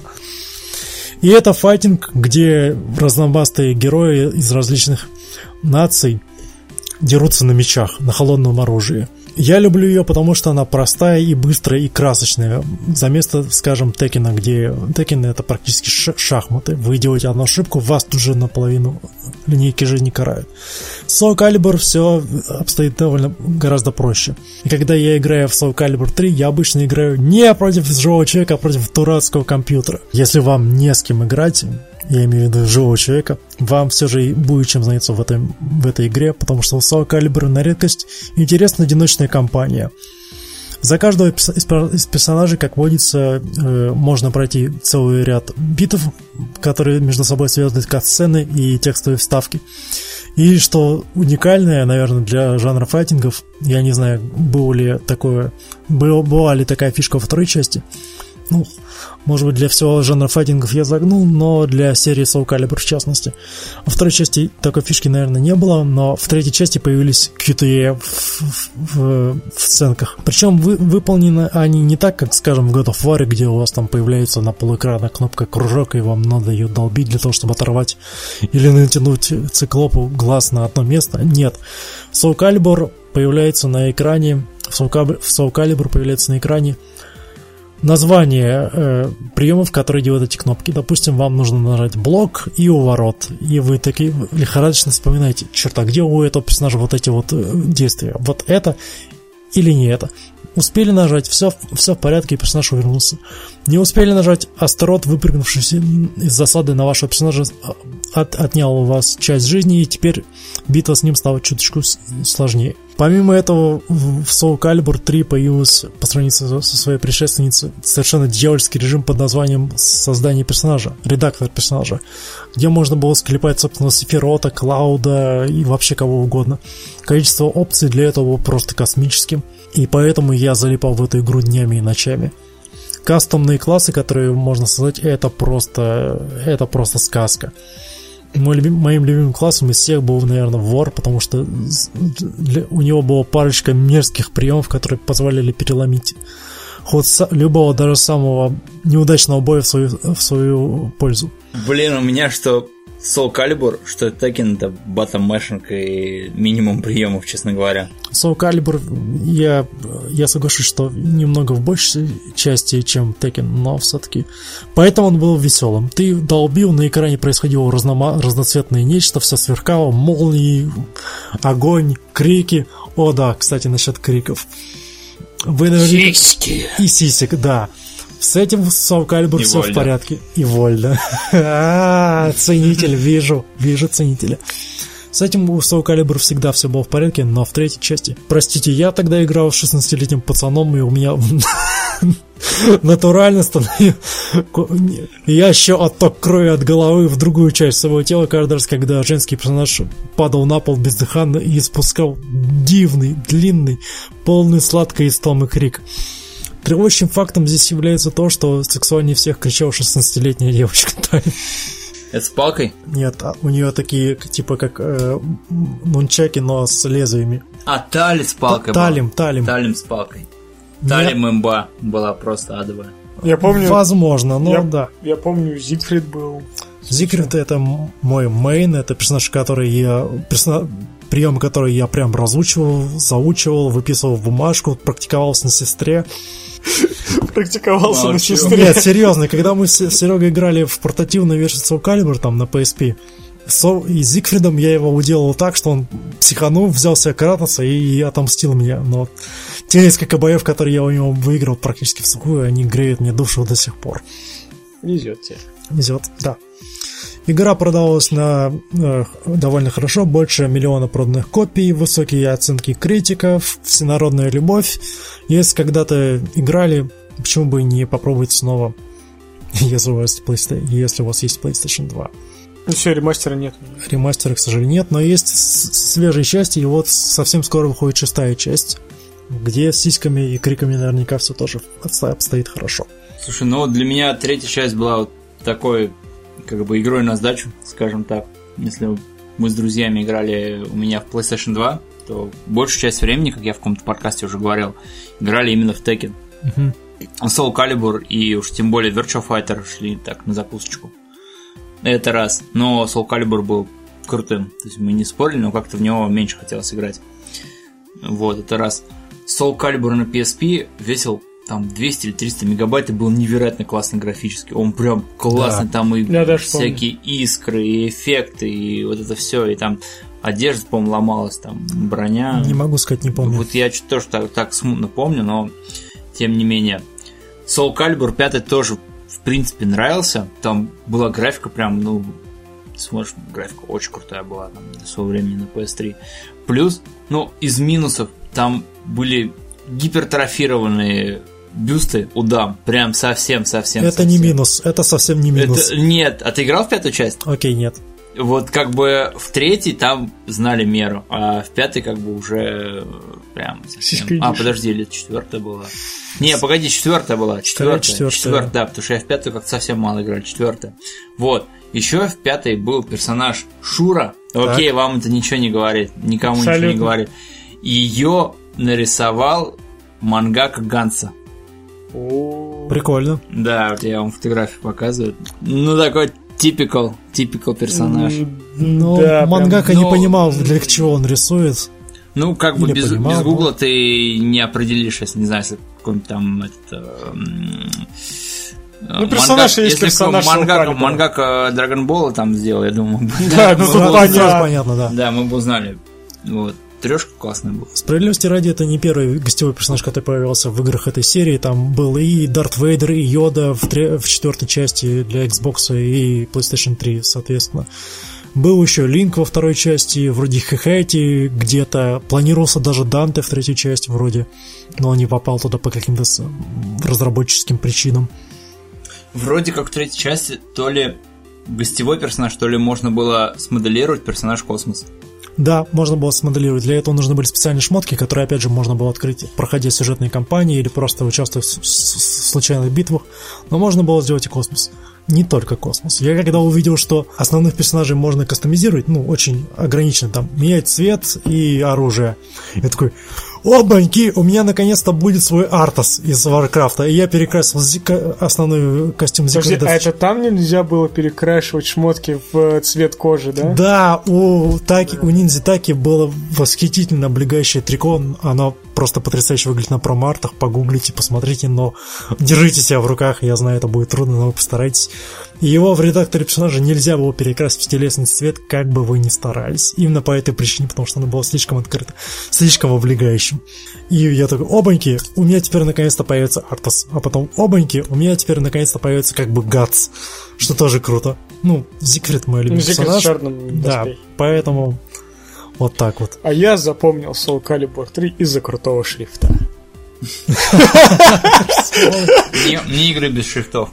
И это файтинг, где разномастые герои из различных наций дерутся на мечах, на холодном оружии. Я люблю ее, потому что она простая и быстрая и красочная. За место, скажем, Текина, где Текин это практически шахматы. Вы делаете одну ошибку, вас тут же наполовину линейки жизни карают. Soul Calibur все обстоит довольно гораздо проще. И когда я играю в Soul Calibur 3, я обычно играю не против живого человека, а против дурацкого компьютера. Если вам не с кем играть, я имею в виду живого человека, вам все же будет чем заняться в, этой в этой игре, потому что Calibur на редкость интересная одиночная кампания. За каждого из из пер- из персонажей, как водится, э, можно пройти целый ряд битв, которые между собой связаны кат-сцены и текстовые вставки. И что уникальное, наверное, для жанра файтингов, я не знаю, было ли такое, был- была ли такая фишка во второй части, ну, может быть, для всего жанра файтингов я загнул, но для серии Soul Calibur в частности. Во второй части такой фишки, наверное, не было, но в третьей части появились QTE в, в, в, в сценках. Причем вы, выполнены они не так, как, скажем, в God of War, где у вас там появляется на полуэкрана кнопка кружок, и вам надо ее долбить для того, чтобы оторвать или натянуть циклопу глаз на одно место. Нет. Soul Calibur появляется на экране, в Soul Calibur появляется на экране название э, приемов, которые делают эти кнопки. Допустим, вам нужно нажать блок и уворот. И вы такие лихорадочно вспоминаете, черт, а где у этого персонажа вот эти вот э, действия? Вот это или не это? Успели нажать, все, все в порядке, и персонаж увернулся. Не успели нажать, Астарот, выпрыгнувший из засады на вашего персонажа, от, отнял у вас часть жизни, и теперь битва с ним стала чуточку сложнее. Помимо этого, в Soul Calibur 3 появился, по сравнению со, своей предшественницей, совершенно дьявольский режим под названием создание персонажа, редактор персонажа, где можно было склепать, собственно, Сефирота, Клауда и вообще кого угодно. Количество опций для этого было просто космическим, и поэтому я залипал в эту игру днями и ночами. Кастомные классы, которые можно создать, это просто, это просто сказка. Мой любим, моим любимым классом из всех был, наверное, вор, потому что для, у него была парочка мерзких приемов, которые позволяли переломить ход любого, даже самого неудачного боя в свою, в свою пользу. Блин, у меня что Soul Calibur, что Tekken это батом мэшинг и минимум приемов, честно говоря. Soul Calibur, я, я соглашусь, что немного в большей части, чем Tekken, но все-таки. Поэтому он был веселым. Ты долбил, на экране происходило разнома, разноцветное нечто, все сверкало, молнии, огонь, крики. О да, кстати, насчет криков. Вы наверняка... Сиськи. И сисек, да. С этим Calibur все в порядке. И Вольда. А, ценитель, вижу, вижу ценителя. С этим у Soul Calibur всегда все было в порядке, но в третьей части... Простите, я тогда играл с 16-летним пацаном, и у меня натурально становился... Я еще отток крови от головы в другую часть своего тела каждый раз, когда женский персонаж падал на пол бездыханно и испускал дивный, длинный, полный сладкой истомы крик. Тревожащим фактом здесь является то, что сексуальнее всех кричала 16-летняя девочка Тали. Это с палкой? Нет, а у нее такие, типа, как э, нунчаки, но с лезвиями. А, Тали с палкой Талим, был. Талим. Талим с палкой. Талим Нет. имба была просто адовая. Я помню... Возможно, но я, да. Я помню, Зигфрид был. Зигфрид это мой мейн, это персонаж, который я... Персонаж, приемы, которые я прям разучивал, заучивал, выписывал в бумажку, практиковался на сестре. Практиковался на сестре. Нет, серьезно, когда мы с Серегой играли в портативную версию Soul Calibur там на PSP, со, и Зигфридом я его уделал так, что он психанул, взял себя Кратоса и отомстил меня. Но те несколько боев, которые я у него выиграл практически в сухую, они греют мне душу до сих пор. Везет тебе. Везет, да. Игра продавалась на э, довольно хорошо, больше миллиона проданных копий, высокие оценки критиков, всенародная любовь. Если когда-то играли, почему бы не попробовать снова, если у вас, PlayStation, если у вас есть PlayStation 2. Ну все, ремастера нет. Ремастера, к сожалению, нет, но есть свежие части, и вот совсем скоро выходит шестая часть, где с сиськами и криками наверняка все тоже обстоит хорошо. Слушай, ну вот для меня третья часть была вот такой как бы игрой на сдачу, скажем так. Если мы с друзьями играли у меня в PlayStation 2, то большую часть времени, как я в каком-то подкасте уже говорил, играли именно в Tekken. Uh-huh. Soul Calibur и уж тем более Virtua Fighter шли так на закусочку. Это раз. Но Soul Calibur был крутым. То есть мы не спорили, но как-то в него меньше хотелось играть. Вот, это раз. Soul Calibur на PSP весил там 200 или 300 мегабайт и был невероятно классно графически. Он прям классный, да. там и Я всякие помню. искры, и эффекты, и вот это все, и там одежда, по-моему, ломалась, там броня. Не могу сказать, не помню. Вот я тоже так, так смутно помню, но тем не менее. Soul Calibur 5 тоже, в принципе, нравился. Там была графика прям, ну, смотришь, графика очень крутая была там до своего времени на PS3. Плюс, ну, из минусов, там были гипертрофированные бюсты у дам. Прям совсем-совсем. Это совсем. не минус, это совсем не минус. Это, нет, а ты играл в пятую часть? Окей, нет. вот как бы в третий там знали меру, а в пятый как бы уже прям совсем... А, подожди, или четвертая была? Не, погоди, четвертая была. Четвертая, четвертая. четвертая, да, потому что я в пятую как-то совсем мало играл. Четвертая. Вот. Еще в пятой был персонаж Шура. Так. Окей, вам это ничего не говорит, никому Абсолютно. ничего не говорит. Ее нарисовал мангака Ганса. Прикольно. Да, вот я вам фотографию показываю. Ну, такой Typical, typical персонаж. Ну, да, мангака прям, не но... понимал, для чего он рисует. Ну, как бы без, понимал, без гугла но... ты не определишь, если не знаю, если какой-нибудь там этот, ну, персонаж манга, есть персонаж. Мангака, мангака Dragon Ball там сделал, я думаю. Да, ну тут понятно, да. Да, мы бы узнали. Вот. Трешка классная была. Справедливости ради, это не первый гостевой персонаж, который появился в играх этой серии. Там был и Дарт Вейдер, и Йода в, тре- в четвертой части для Xbox и PlayStation 3, соответственно. Был еще Линк во второй части, вроде Хехети где-то. Планировался даже Данте в третьей части вроде, но он не попал туда по каким-то разработческим причинам. Вроде как в третьей части то ли гостевой персонаж, то ли можно было смоделировать персонаж Космос. Да, можно было смоделировать. Для этого нужны были специальные шмотки, которые, опять же, можно было открыть, проходя сюжетные кампании или просто участвуя в, случайных битвах. Но можно было сделать и космос. Не только космос. Я когда увидел, что основных персонажей можно кастомизировать, ну, очень ограниченно, там, менять цвет и оружие. Я такой, Обаньки, у меня наконец-то будет свой Артас из Варкрафта. И я перекрасил основной костюм Подожди, а это там нельзя было перекрашивать шмотки в цвет кожи, да? Да, у, таки, у ниндзя Таки было восхитительно облегающее трико. Оно просто потрясающе выглядит на промартах. Погуглите, посмотрите, но держите себя в руках. Я знаю, это будет трудно, но вы постарайтесь. И его в редакторе персонажа нельзя было перекрасить в телесный цвет, как бы вы ни старались. Именно по этой причине, потому что оно было слишком открыто, слишком облегающим. И я такой, обаньки, у меня теперь наконец-то появится Артас. А потом, обаньки, у меня теперь наконец-то появится как бы Гац, что тоже круто. Ну, Зигфрид мой любимый персонаж. да, поэтому вот так вот. А я запомнил Soul Calibur 3 из-за крутого шрифта. Не игры без шрифтов.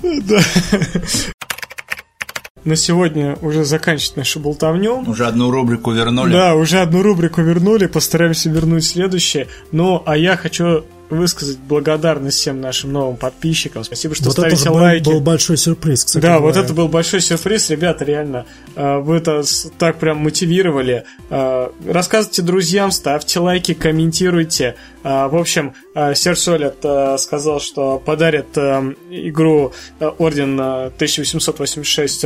на сегодня уже заканчивать нашу болтовню. Уже одну рубрику вернули. Да, уже одну рубрику вернули, постараемся вернуть следующее. Ну, а я хочу высказать благодарность всем нашим новым подписчикам. Спасибо, что вот ставите это лайки. был большой сюрприз, кстати. Да, говоря. вот это был большой сюрприз. Ребята, реально, э, вы это так прям мотивировали. Э, рассказывайте друзьям, ставьте лайки, комментируйте. Э, в общем, Серж Солет сказал, что подарит игру Орден 1886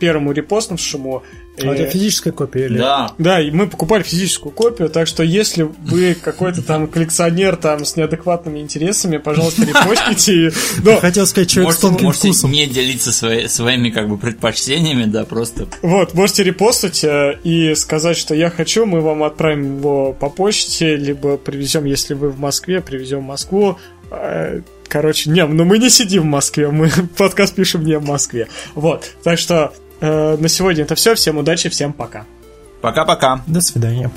первому репостнувшему а это физическая копия или? Да. Да, и мы покупали физическую копию, так что если вы какой-то там коллекционер там с неадекватными интересами, пожалуйста, репостните. Но... Хотел сказать, человек можете, с тонким можете вкусом. не делиться свои, своими как бы предпочтениями, да, просто. Вот, можете репостить э, и сказать, что я хочу, мы вам отправим его по почте, либо привезем, если вы в Москве, привезем в Москву. Э, короче, не, ну мы не сидим в Москве, мы подкаст пишем не в Москве. Вот, так что Э, на сегодня это все. Всем удачи, всем пока. Пока-пока. До свидания.